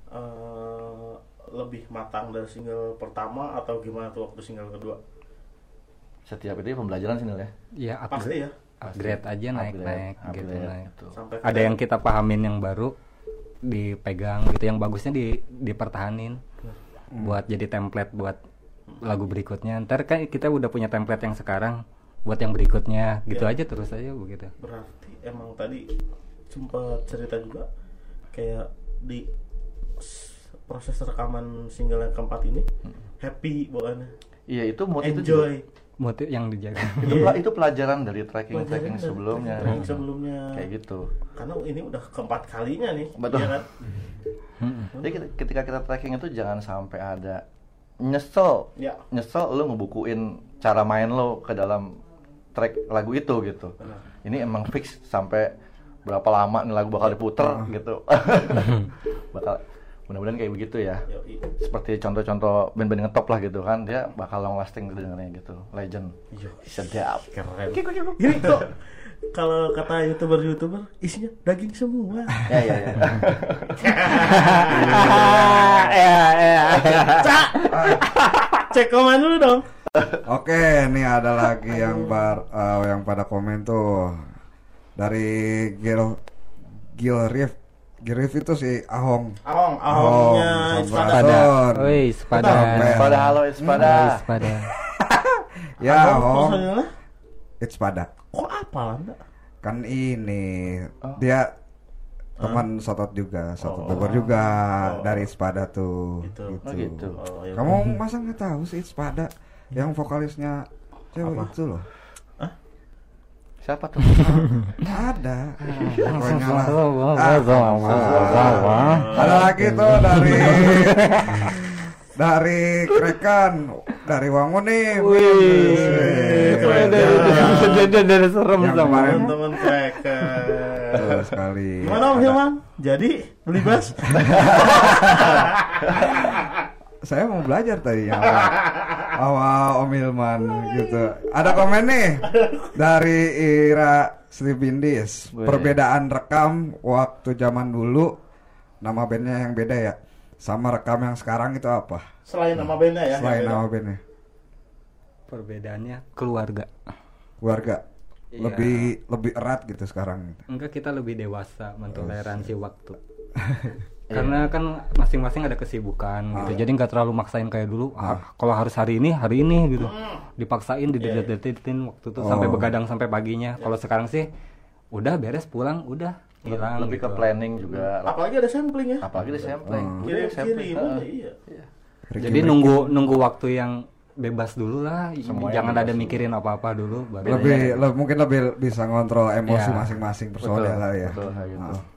eh, lebih matang dari single pertama atau gimana tuh waktu single kedua setiap itu pembelajaran sih ya Ya. Pasti ya upgrade aja naik Upgrade, naik gitu naik. gitu. sampai Ada yang kita pahamin yang baru dipegang gitu, yang bagusnya di dipertahanin. Buat jadi template buat lagu berikutnya. Ntar kan kita udah punya template yang sekarang buat yang berikutnya. Gitu Iya. aja terus aja begitu. berarti emang tadi sempat cerita juga kayak di proses rekaman single yang keempat ini happy bukannya iya itu mood itu enjoy. juga- Motif yang dijaga. itu, Iya. itu pelajaran dari tracking Pelajaran tracking dari sebelumnya. tracking sebelumnya. Kayak gitu. Karena ini udah keempat kalinya nih Betul. iya kan? Jadi kita- ketika kita tracking itu jangan sampai ada nyesel. Ya. Nyesel lu ngebukuin cara main lo ke dalam track lagu itu gitu. Benar. ini emang fix sampai berapa lama nih lagu bakal diputer gitu. Bakal mudah-mudahan kayak begitu ya. Yoi. seperti contoh-contoh band-band ngetop lah gitu kan dia bakal long lasting dengarnya gitu. Legend. Iya. sedap keren. Gini kok kalau kata youtuber youtuber isinya daging semua. Ya ya ya. Ya ya. cak. Cek komen dulu dong. Oke, ini ada lagi yang bar eh, yang pada komen tuh. Dari Gil Gil Rif. Gil Rif itu si Ahong. ahong ahongnya Ahong it's pada. Pada. Son. Oi, sepada. Kenapa? Pada halo it's pada. Oi, sepada. Ya, Abang Om. personilnya It's pada. kok apa Landa? Kan ini Oh. dia teman Sotot juga, Sotot Oh. Bogor juga Oh. dari Spada tuh. Gitu. Oh, gitu. Oh, ya. Kamu masa nggak tahu sih Spada yang vokalisnya cewek Apa? itu loh? Siapa tuh? Ada. Ah. Lah. Ada lagi tuh dari dari Krekan, dari Wangun nih. Wih. Dari serem sama. kemarin teman cracker. Betul sekali. Gimana Om Hilman? Jadi beli bas? Saya mau belajar tadi yang awal, Om Hilman gitu. Ada komen nih dari Ira Slipindis. Wih. Perbedaan rekam waktu zaman dulu, nama bandnya yang beda ya. Sama rekam yang sekarang itu apa? Selain nama bandnya ya. Selain nama bandnya, Perbedaannya keluarga. keluarga. Iya. Lebih lebih erat gitu sekarang. Enggak kita lebih dewasa mentoleransi waktu. Karena kan masing-masing ada kesibukan gitu. Jadi nggak terlalu maksain kayak dulu. Ah, kalau harus hari ini, hari ini gitu. Dipaksain didedet-dedetin waktu itu sampai Oh. begadang sampai paginya. Kalau sekarang sih udah beres pulang, udah hilang Lebih ke gitu. planning juga. Apalagi ada sampling ya. Apalagi di sampling. Hmm. Udah sampling. kiriman Heeh. iya. Jadi nunggu nunggu waktu yang bebas dulu lah. Semuanya Jangan ada dulu. mikirin apa-apa dulu baru lebih le- mungkin lebih bisa ngontrol emosi Ya. masing-masing personel lah ya. Betul gitu. Nah, Apa?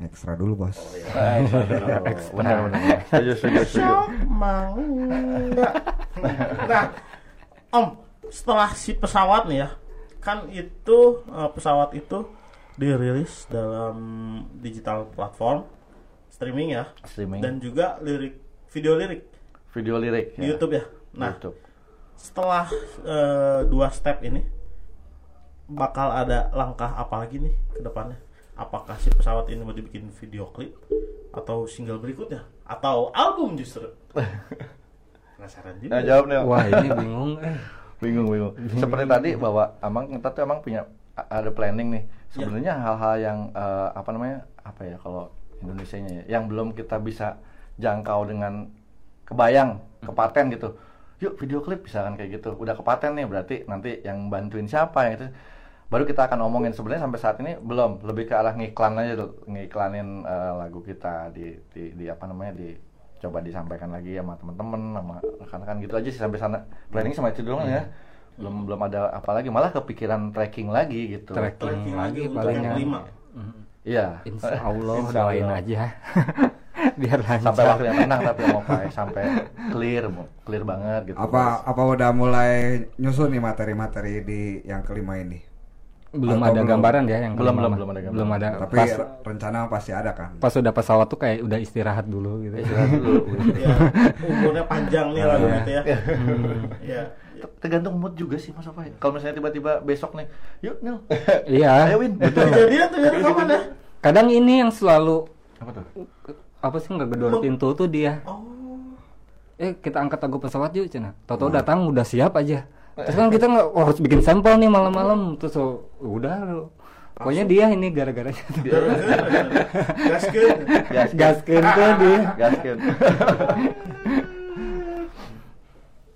Ekstra dulu bos. Benar benar. Setuju setuju setuju. mau nggak? Nah, Om, setelah si pesawat nih ya, kan itu eh, pesawat itu dirilis dalam digital platform streaming ya, Streaming. dan juga lirik video lirik Video lirik di YouTube ya. Nah, YouTube. setelah eh, dua step ini bakal ada langkah apa lagi nih ke depannya? Apakah si pesawat ini mau dibikin video klip atau single berikutnya atau album justru? Penasaran juga. Nah, jawab nih. Wah ini bingung eh. bingung bingung seperti tadi bahwa emang kita tuh emang punya ada planning nih sebenarnya hal-hal yang eh, apa namanya apa ya kalau Indonesia nya ya yang belum kita bisa jangkau dengan kebayang kepaten gitu yuk video klip misalkan kayak gitu udah kepaten nih berarti nanti yang bantuin siapa yang itu baru kita akan omongin. Sebenarnya sampai saat ini belum. Lebih ke arah ngiklan aja tuh ngiklanin eh, lagu kita di, di di apa namanya di coba disampaikan lagi sama teman-teman sama rekan-rekan gitu aja sih sampai sana. Planning sama itu doang ya. Belum belum ada apa lagi. Malah kepikiran tracking lagi gitu. Tracking Tracking lagi paling yang yang- kelima. iya. Insya Allah Insya doain Allah. aja. Biar lancar. sampai waktu yang tenang tapi mau Pak, sampai clear mau clear banget gitu. Apa apa udah mulai nyusun nih materi-materi di yang kelima ini? Belum Atau ada belum? gambaran ya yang Belum, belum, belum ada gambaran. belum ada Tapi pas rencana pasti ada kan? pas udah pesawat tuh kayak udah istirahat dulu gitu Istirahat dulu. ya, umurnya panjang nih Iya. gitu ya. ya. Ter- tergantung mood juga sih Mas Opa kalau misalnya tiba-tiba besok nih yuk Nil iya ayo Win Kejadian tuh ya rekaman ya. kadang ini yang selalu apa tuh apa sih nggak gedor pintu tuh dia Oh. eh kita angkat lagu pesawat yuk cina Toto datang udah siap aja terus kan kita nggak oh, harus bikin sampel nih malam-malam terus oh, udah pokoknya dia ini gara-garanya tuh. Gaskeun. gaskeun tuh dia gaskin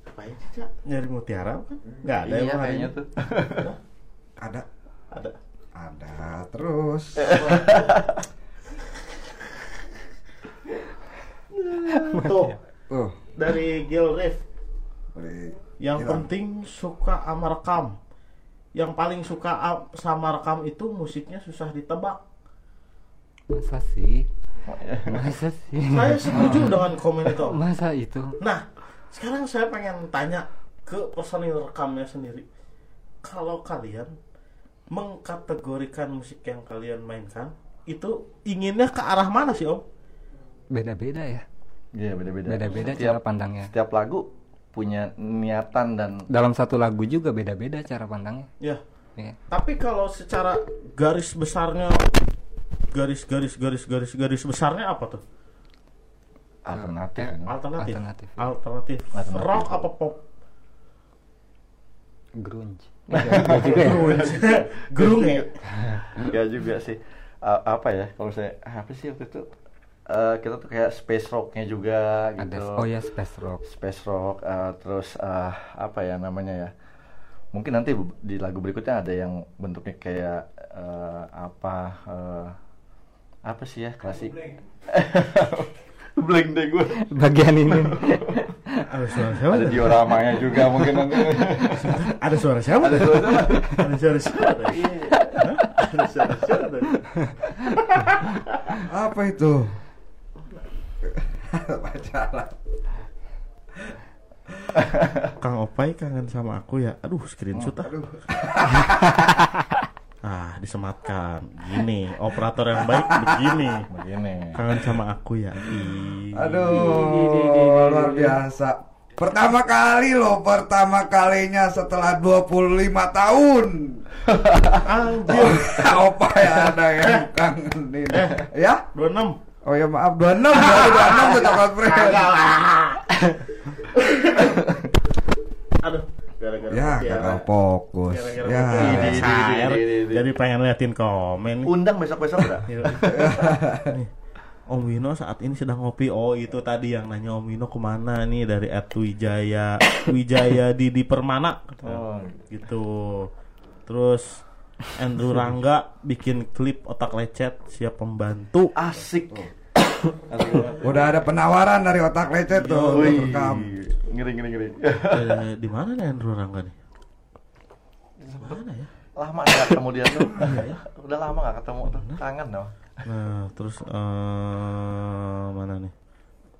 Ngapain sih, Cak? Nyari mutiara kan? Enggak ada iya yang kayaknya tuh Ada, Ada. ada terus. Tuh, Tuh, dari Gil Riff. dari Yang hilang. penting suka sama rekam. Yang paling suka sama rekam itu musiknya susah ditebak. masa sih masa sih Saya setuju dengan komen itu. Masa itu Nah, sekarang saya pengen tanya ke personil rekamnya sendiri. Kalau kalian mengkategorikan musik yang kalian mainkan, itu inginnya ke arah mana sih Om? beda-beda ya iya beda-beda beda-beda cara pandangnya setiap lagu punya niatan dan dalam satu lagu juga beda-beda cara pandangnya Ya, ya. tapi kalau secara garis besarnya garis garis garis garis garis besarnya apa tuh? alternatif Eh? Alternatif. Alternatif. Alternatif. Alternatif. Rock apa pop? grunge Eh, nggak- nggak juga ya Grunge ya. Enggak juga sih. a- apa ya kalau saya apa sih waktu itu Eh, kita tuh kayak space rocknya juga ada gitu oh ya space rock space rock eh, terus eh, apa ya namanya ya mungkin nanti di lagu berikutnya ada yang bentuknya kayak eh, apa eh, apa sih ya klasik blank deh gue bagian ini Ada suara siapa? ada dioramanya juga mungkin nanti Ada suara siapa? ada suara siapa? Ada suara siapa? Ada suara siapa? Apa itu? Pacaran. Kang Opai kangen sama aku ya. Aduh, screenshot ah. Aduh. Ah, disematkan. Gini, operator yang baik begini. begini Kangen sama aku ya. Ih. Aduh, luar biasa. Pertama kali loh, pertama kalinya setelah 25 tahun. Anjir. Opa ya ada yang kangenin. Ya? 26. Oh ya maaf, 26 baru 26 tuh coklat friend. Aduh, gara-gara Ya, gagal fokus. Gara-gara Ya. Di- di- di- di- Jadi pengen liatin komen. undang besok besok udah Nih, Om Wino saat ini sedang ngopi. Oh itu tadi yang nanya Om Wino ke mana nih dari Ed Wijaya Wijaya Didi Permana. Oh. Gitu. Terus Andrew Rangga bikin klip otak lecet siap pembantu. asik Udah ada penawaran dari otak lecet tuh rekam. ngeri ngeri ngeri Eh, di mana nih Andrew Rangga nih? Mana ya? lama nggak ketemu dia tuh udah lama nggak ketemu tuh kangen dong Nah, terus eh mana nih?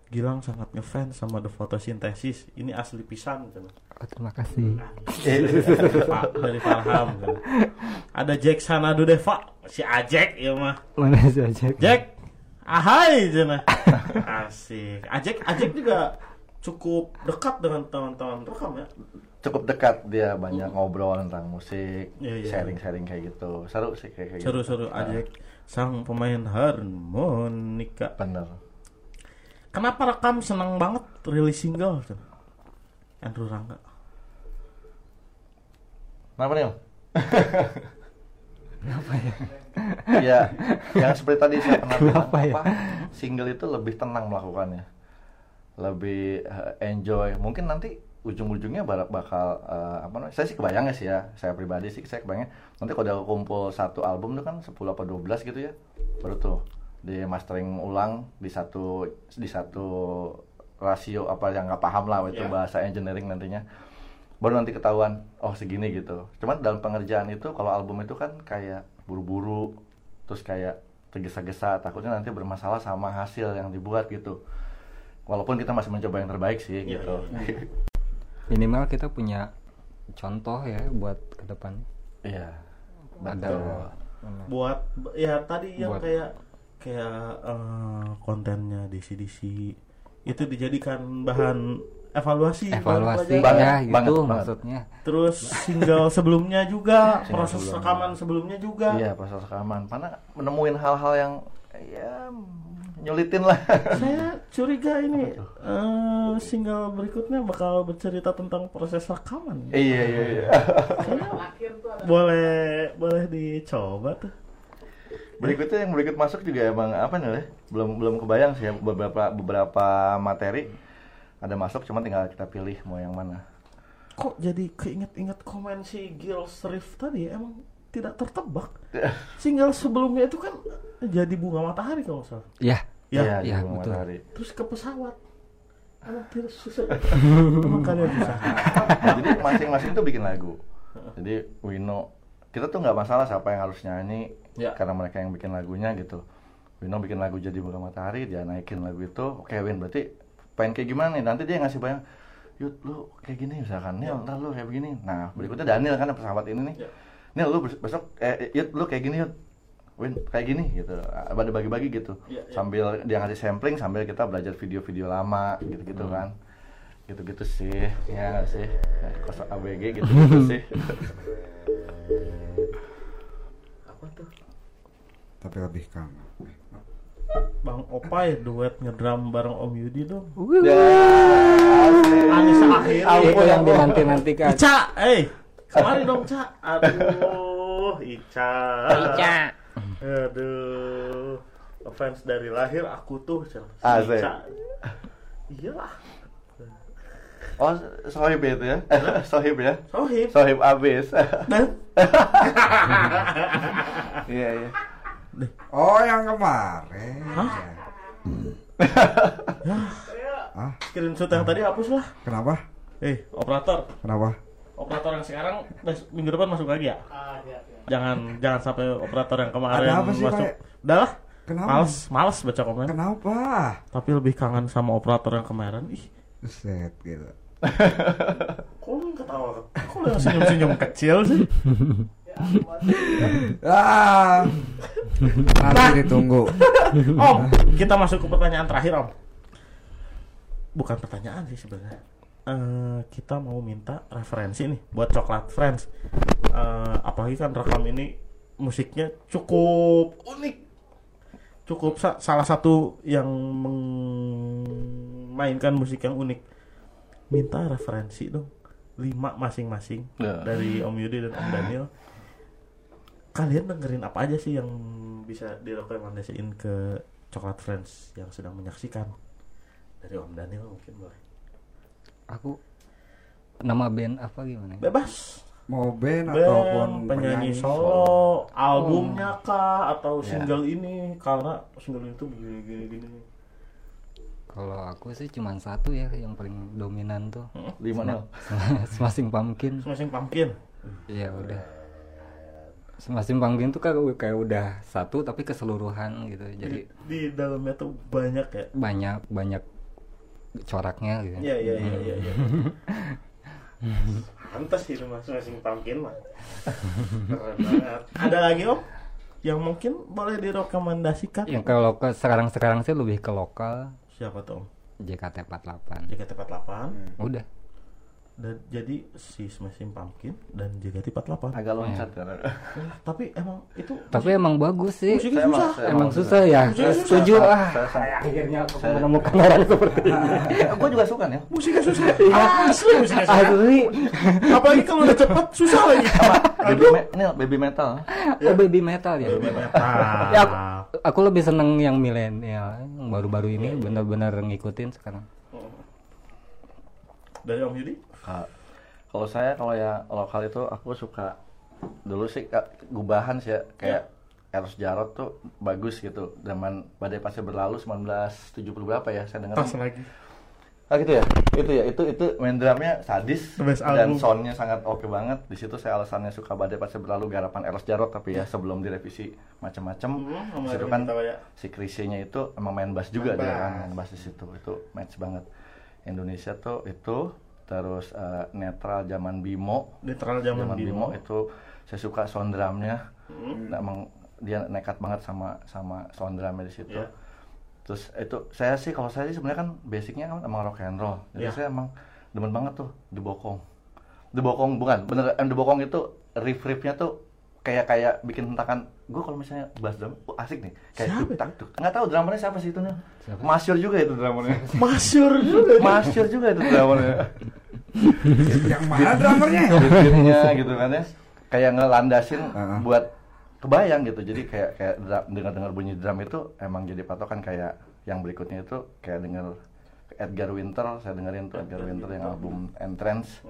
Gilang sangat ngefans sama The Photosynthesis. Ini asli pisan kan. oh, terima kasih Pak dari Farham kan. Ada Jack Sanadu Deva, si Ajek ya mah. mana saja Jack, ahai Jena. Asik. Ajek, Ajek juga cukup dekat dengan teman-teman rekam ya. cukup dekat dia banyak ngobrol tentang musik Iya, iya. sharing sharing kayak gitu seru sih kayak kayak gitu Seru-seru Ajek, sang pemain harmonika. bener Kenapa rekam senang banget rilis single tuh? Andrew Rangga. kenapa nih Om? ya yang seperti tadi saya pernah bilang Kenapa ya? apa single itu lebih tenang melakukannya lebih eh, enjoy mungkin nanti ujung-ujungnya bak- bakal eh, apa namanya saya sih kebayangnya sih ya saya pribadi sih saya kebayangnya nanti kalau udah kumpul satu album tuh kan 10 apa 12 gitu ya baru tuh di mastering ulang di satu di satu rasio apa yang nggak paham lah itu Ya. bahasa engineering nantinya. Baru nanti ketahuan oh segini gitu. Cuman dalam pengerjaan itu kalau album itu kan kayak buru-buru terus kayak tergesa-gesa takutnya nanti bermasalah sama hasil yang dibuat gitu. Walaupun kita masih mencoba yang terbaik sih Iya, gitu. minimal kita punya contoh ya buat ke depan. Iya ada buat ya tadi yang Buat- kayak kayak eh, kontennya DC-DC itu dijadikan bahan evaluasi. Evaluasi ya Banget, gitu banget, banget. maksudnya. Terus single sebelumnya juga Single proses sebelumnya. rekaman sebelumnya juga. Iya proses rekaman. Karena menemuin hal-hal yang ya nyulitin lah. Saya curiga ini eh, single berikutnya bakal bercerita tentang proses rekaman. Iya iya iya. Boleh boleh dicoba tuh berikutnya yang berikut masuk juga emang apa nih belum belum kebayang sih ya beberapa beberapa materi ada masuk cuma tinggal kita pilih mau yang mana. Kok jadi keinget-inget komen si Gil Strif tadi? Ya, emang tidak tertebak. Single sebelumnya itu kan jadi bunga matahari kalau salah. Ya ya Iya, iya, di Bunga betul. matahari. Terus ke pesawat. Emang tidak susah. Emang kalian susah jadi masing-masing tuh bikin lagu. Jadi Wino kita tuh nggak masalah siapa yang harus nyanyi Ya. karena mereka yang bikin lagunya gitu. Wino bikin lagu jadi bunga matahari dia naikin lagu itu. Oke Win berarti pengen kayak gimana nih? Nanti dia ngasih bayang Yud lu kayak gini misalkan. Nil ntar lu kayak begini. Nah berikutnya Daniel kan pesawat ini nih. Ya. Nil lu bes- besok eh Yud lu kayak gini Yud. Win kayak gini gitu. Ada bagi-bagi gitu. Ya, ya. sambil dia ngasih sampling sambil kita belajar video-video lama gitu-gitu kan. Gitu-gitu sih. Ya sih? Ya, kosong ABG gitu-gitu sih. apa tuh Tapi lebih kangen. Bang Opai duet ngedrum bareng Om Yudi dong ya asik. Anissa Akhiri itu yang dinanti-nantikan Ica, eh kemari dong Ca Aduh Ica Ica Aduh, fans dari lahir aku tuh. Si Asik. Ica. Iyalah. Oh, sohib itu ya? sohib ya? Sohib. Sohib abis. Dan Iya, iya. Oh yang kemarin. Hah? Ya. Ah, screenshot yang tadi hapus lah. kenapa? Eh, operator. Kenapa? Operator yang sekarang bes- minggu depan masuk lagi ya? Ah, iya, iya. Jangan jangan sampai operator yang kemarin Ada apa sih, masuk. Udah lah. Kenapa? Males, males baca komen. Kenapa? Tapi lebih kangen sama operator yang kemarin. Ih, Set gitu. kok lu ketawa? Kok lu yang senyum-senyum kecil sih? Ah. Nanti ditunggu. Om, kita masuk ke pertanyaan terakhir, Om. Bukan pertanyaan sih sebenarnya. Eh, kita mau minta referensi nih buat Coklat Friends. Eh, apalagi kan rekam ini musiknya cukup unik. Cukup sa- salah satu yang memainkan musik yang unik. Minta referensi dong. Lima masing-masing Ya. dari Om Yudi dan Om Daniel. Kalian dengerin apa aja sih yang bisa direkomendasiin ke Coklat Friends yang sedang menyaksikan? Dari Om Daniel mungkin boleh. Aku nama band apa gimana? Bebas. Mau band, Band, ataupun penyanyi solo, albumnya kah atau single ini karena single itu begini gini gini. Kalau aku sih cuma satu ya yang paling dominan tuh. Lima nol. Smashing Pumpkin. Smashing Pumpkin. Iya udah. Smashing Pumpkin tuh kayak kayak udah satu tapi keseluruhan gitu. Jadi Di dalamnya tuh banyak ya. banyak banyak coraknya gitu. Iya iya iya iya. iya. Pantas itu mas Smashing Pumpkin mah. Keren banget. Ada lagi om yang mungkin boleh direkomendasikan? Yang kalau ke sekarang-sekarang sih lebih ke lokal Siapa tuh om? JKT48. JKT48 Udah. Dan jadi si Smashing Pumpkin dan JKT48 Agak loncat kan. Eh, tapi emang itu Tapi emang bagus sih. musiknya Saya susah emang- Emang susah ya. Musiknya susah. Setuju ah. Saya Akhirnya aku menemukan orang seperti ini. gue juga suka nih. musiknya susah asli musiknya susah Asli. apalagi kalau udah cepet susah lagi Baby, me- ini baby metal. Oh baby metal ya. metal. Ya, aku, aku lebih seneng yang milenial, yang baru-baru ini benar-benar ngikutin sekarang. dari Om Yudi Ka- Kalau saya kalau ya lokal itu aku suka dulu sih gubahan sih ya kayak Eros Jarot tuh bagus gitu. Zaman badai pasti berlalu 1970 berapa ya saya dengar. Pas lagi. Ah gitu ya? Itu ya itu itu main drumnya sadis dan soundnya sangat oke banget. Di situ saya alasannya suka badai pasti berlalu garapan Eros Jarot tapi ya sebelum direvisi macam-macam Hmm, situ kan ya. si Krisye-nya itu emang main bass juga Main dia kan main bass di situ. Itu match banget. Indonesia tuh itu terus eh, netral zaman Bimo netral zaman zaman Bimo Bimo itu saya suka sound drumnya Hmm. Nah, emang dia nekat banget sama sama sound drumnya di situ Iya. terus itu saya sih kalau saya sih sebenarnya kan basicnya kan emang rock and roll jadi Iya. saya emang demen banget tuh di bokong di bokong bukan bener em di bokong itu riff riffnya tuh kayak kayak bikin hentakan gue kalau misalnya bass drum oh, asik nih. Kayak Siapa tak tuk nggak tahu drummernya siapa sih itu nih masyur juga itu drummernya masyur juga masyur juga itu drummernya Yang mana drummernya? beatnya gitu kan ya. Kayak ngelandasin Heeh. buat kebayang gitu. Jadi kayak kayak dengar dengar bunyi drum itu emang jadi patokan kayak yang berikutnya itu kayak denger Edgar Winter saya dengerin tuh Edgar Winter yang album Entrance.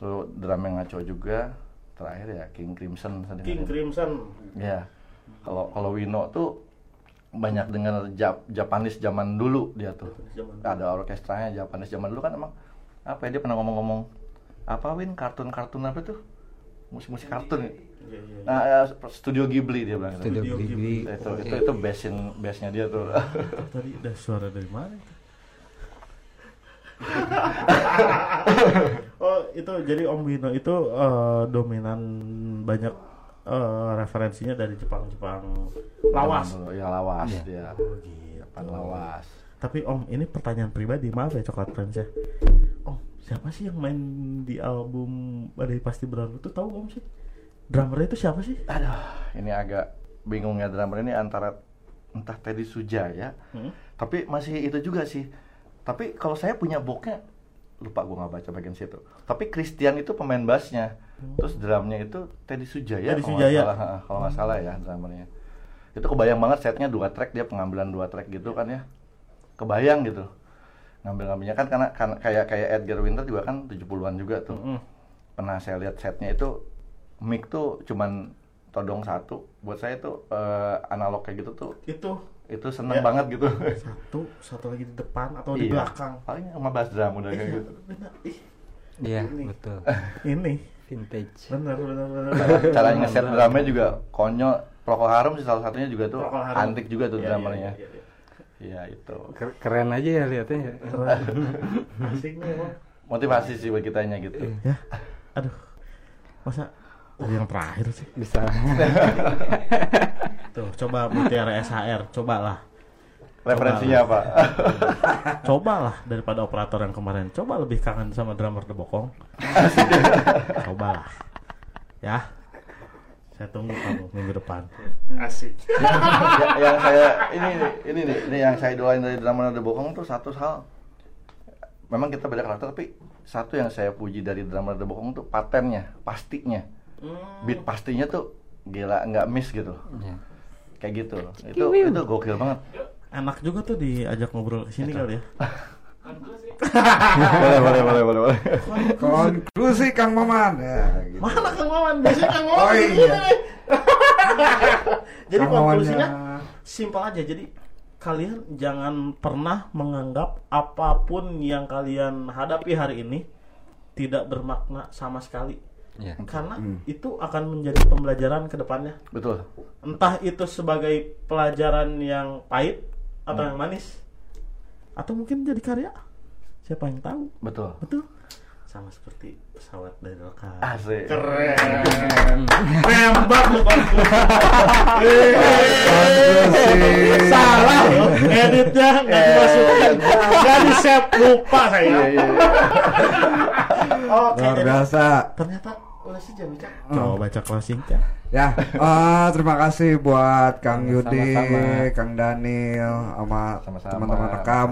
Tuh drum yang ngaco juga terakhir ya King Crimson saya King dengerin Crimson ya kalau kalau Wino tuh banyak denger Jap Japanese zaman dulu dia tuh Zaman dulu. ada orkestranya Japanese zaman dulu kan emang apa ya dia pernah ngomong-ngomong apa Win kartun-kartun apa tuh musik-musik kartun Iya, iya, iya. nah ya, Studio Ghibli dia bilang gitu. Studio Studio Ghibli. itu itu itu basin bassnya dia tuh tadi ada suara dari mana itu? oh itu jadi Om Wino itu eh, dominan banyak eh, referensinya dari Jepang-Jepang lawas. Ya lawas Iya. dia Oh gitu. Lawas Tapi Om ini pertanyaan pribadi maaf ya Coklat Friends ya. Om siapa sih yang main di album Badai Pasti Berlalu itu tahu Om sih? Drummernya itu siapa sih? aduh ini agak bingung ya drummer ini antara entah Teddy Sujaya Hmm? tapi masih itu juga sih tapi kalau saya punya booknya lupa gua nggak baca bagian situ. Tapi Christian itu pemain bassnya. Terus drumnya itu Teddy Sujaya Teddy kalau nggak salah, kalau nggak salah ya drummernya. Itu kebayang banget setnya dua track dia pengambilan dua track gitu kan ya. Kebayang gitu. Ngambil ngambilnya kan karena, karena kayak kayak Edgar Winter juga kan 70-an juga tuh. Mm. pernah saya lihat setnya itu mic tuh cuman todong satu. Buat saya tuh eh, analog kayak gitu tuh Itu itu seneng Ya. banget gitu satu, satu lagi di depan atau di Iya. belakang. paling sama bass drum udah kayak Iya, gitu Iya, Ini. betul. Ini Vintage. bener bener bener. cara ngeset drumnya juga konyol Procol Harum sih salah satunya juga tuh antik juga tuh Iya, drummernya iya, iya, iya. iya itu Ker- Keren aja ya lihatnya. ya. Asik nih emang. motivasi sih buat kitanya gitu Ya. Aduh. Masa yang terakhir sih? Bisa. Tuh, coba Mutiara SHR, cobalah. referensinya apa Cobalah daripada operator yang kemarin. Coba lebih kangen sama drummer The Bokong. Cobalah. Ya. Saya tunggu kamu minggu depan. Asik. Ya- yang saya ini nih, ini nih ini yang saya idolain dari drama Nada Bokong tuh satu hal memang kita beda karakter tapi satu yang saya puji dari drama Nada Bokong tuh patennya pastinya beat pastinya tuh gila nggak miss gitu Iya. kayak gitu itu itu gokil banget Enak juga tuh diajak ngobrol ke sini kali ya. boleh boleh boleh boleh boleh Konklusi Kang Maman. Ya, gitu. Mana Kang Maman? Biasanya Kang Maman Oh, di iya. Jadi Kang Mamannya- konklusinya simpel aja. Jadi kalian jangan pernah menganggap apa pun yang kalian hadapi hari ini tidak bermakna sama sekali. Iya. Karena Hmm. itu akan menjadi pembelajaran ke depannya. betul Entah itu sebagai pelajaran yang pahit atau Hmm. yang manis. Atau mungkin jadi karya. Siapa yang tahu? betul Betul. Sama seperti pesawat dari rekan. asik Keren. Nembak lu. Salah loh. Editnya nggak dimasukin. Nggak di save lupa saya. iya iya Oke. Luar jadi biasa. Ternyata Cak. Coba baca closing Cak. Ya, eh, terima kasih buat Kang Yudi, Sama-sama. Kang Daniel, sama teman-teman rekam.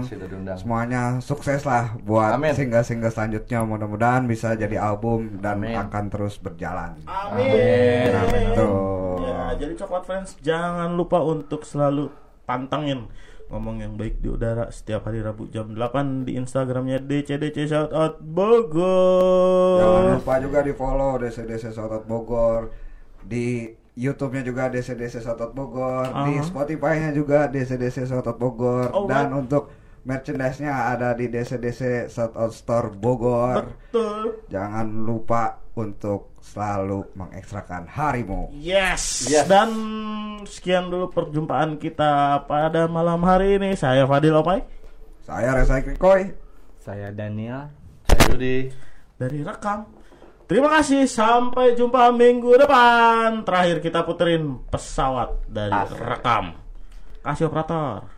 Semuanya sukses lah buat Amin. single-single selanjutnya. Mudah-mudahan bisa jadi album dan Amin. akan terus berjalan. Amin. Amin. Tuh. Ya, jadi coklat fans jangan lupa untuk selalu pantengin ngomong yang baik di udara setiap hari Rabu jam 8 di Instagramnya DCDC Shoutout Jangan Bogor. lupa juga di follow DCDC Sotot Bogor di YouTube-nya juga DCDC Sotot Bogor, di Aha. Spotify-nya juga DCDC Sotot Bogor Alright. dan untuk merchandise-nya ada di DCDC Sotot Store Bogor. Betul. Jangan lupa untuk selalu mengekstrakan harimu. Yes. Yes. Dan sekian dulu perjumpaan kita pada malam hari ini. Saya Fadil Opai Saya Resa Krikoy. Saya Daniel. saya Yudi dari Rekam. Terima kasih. Sampai jumpa minggu depan. Terakhir kita puterin pesawat dari Asik. Rekam. Kasih operator.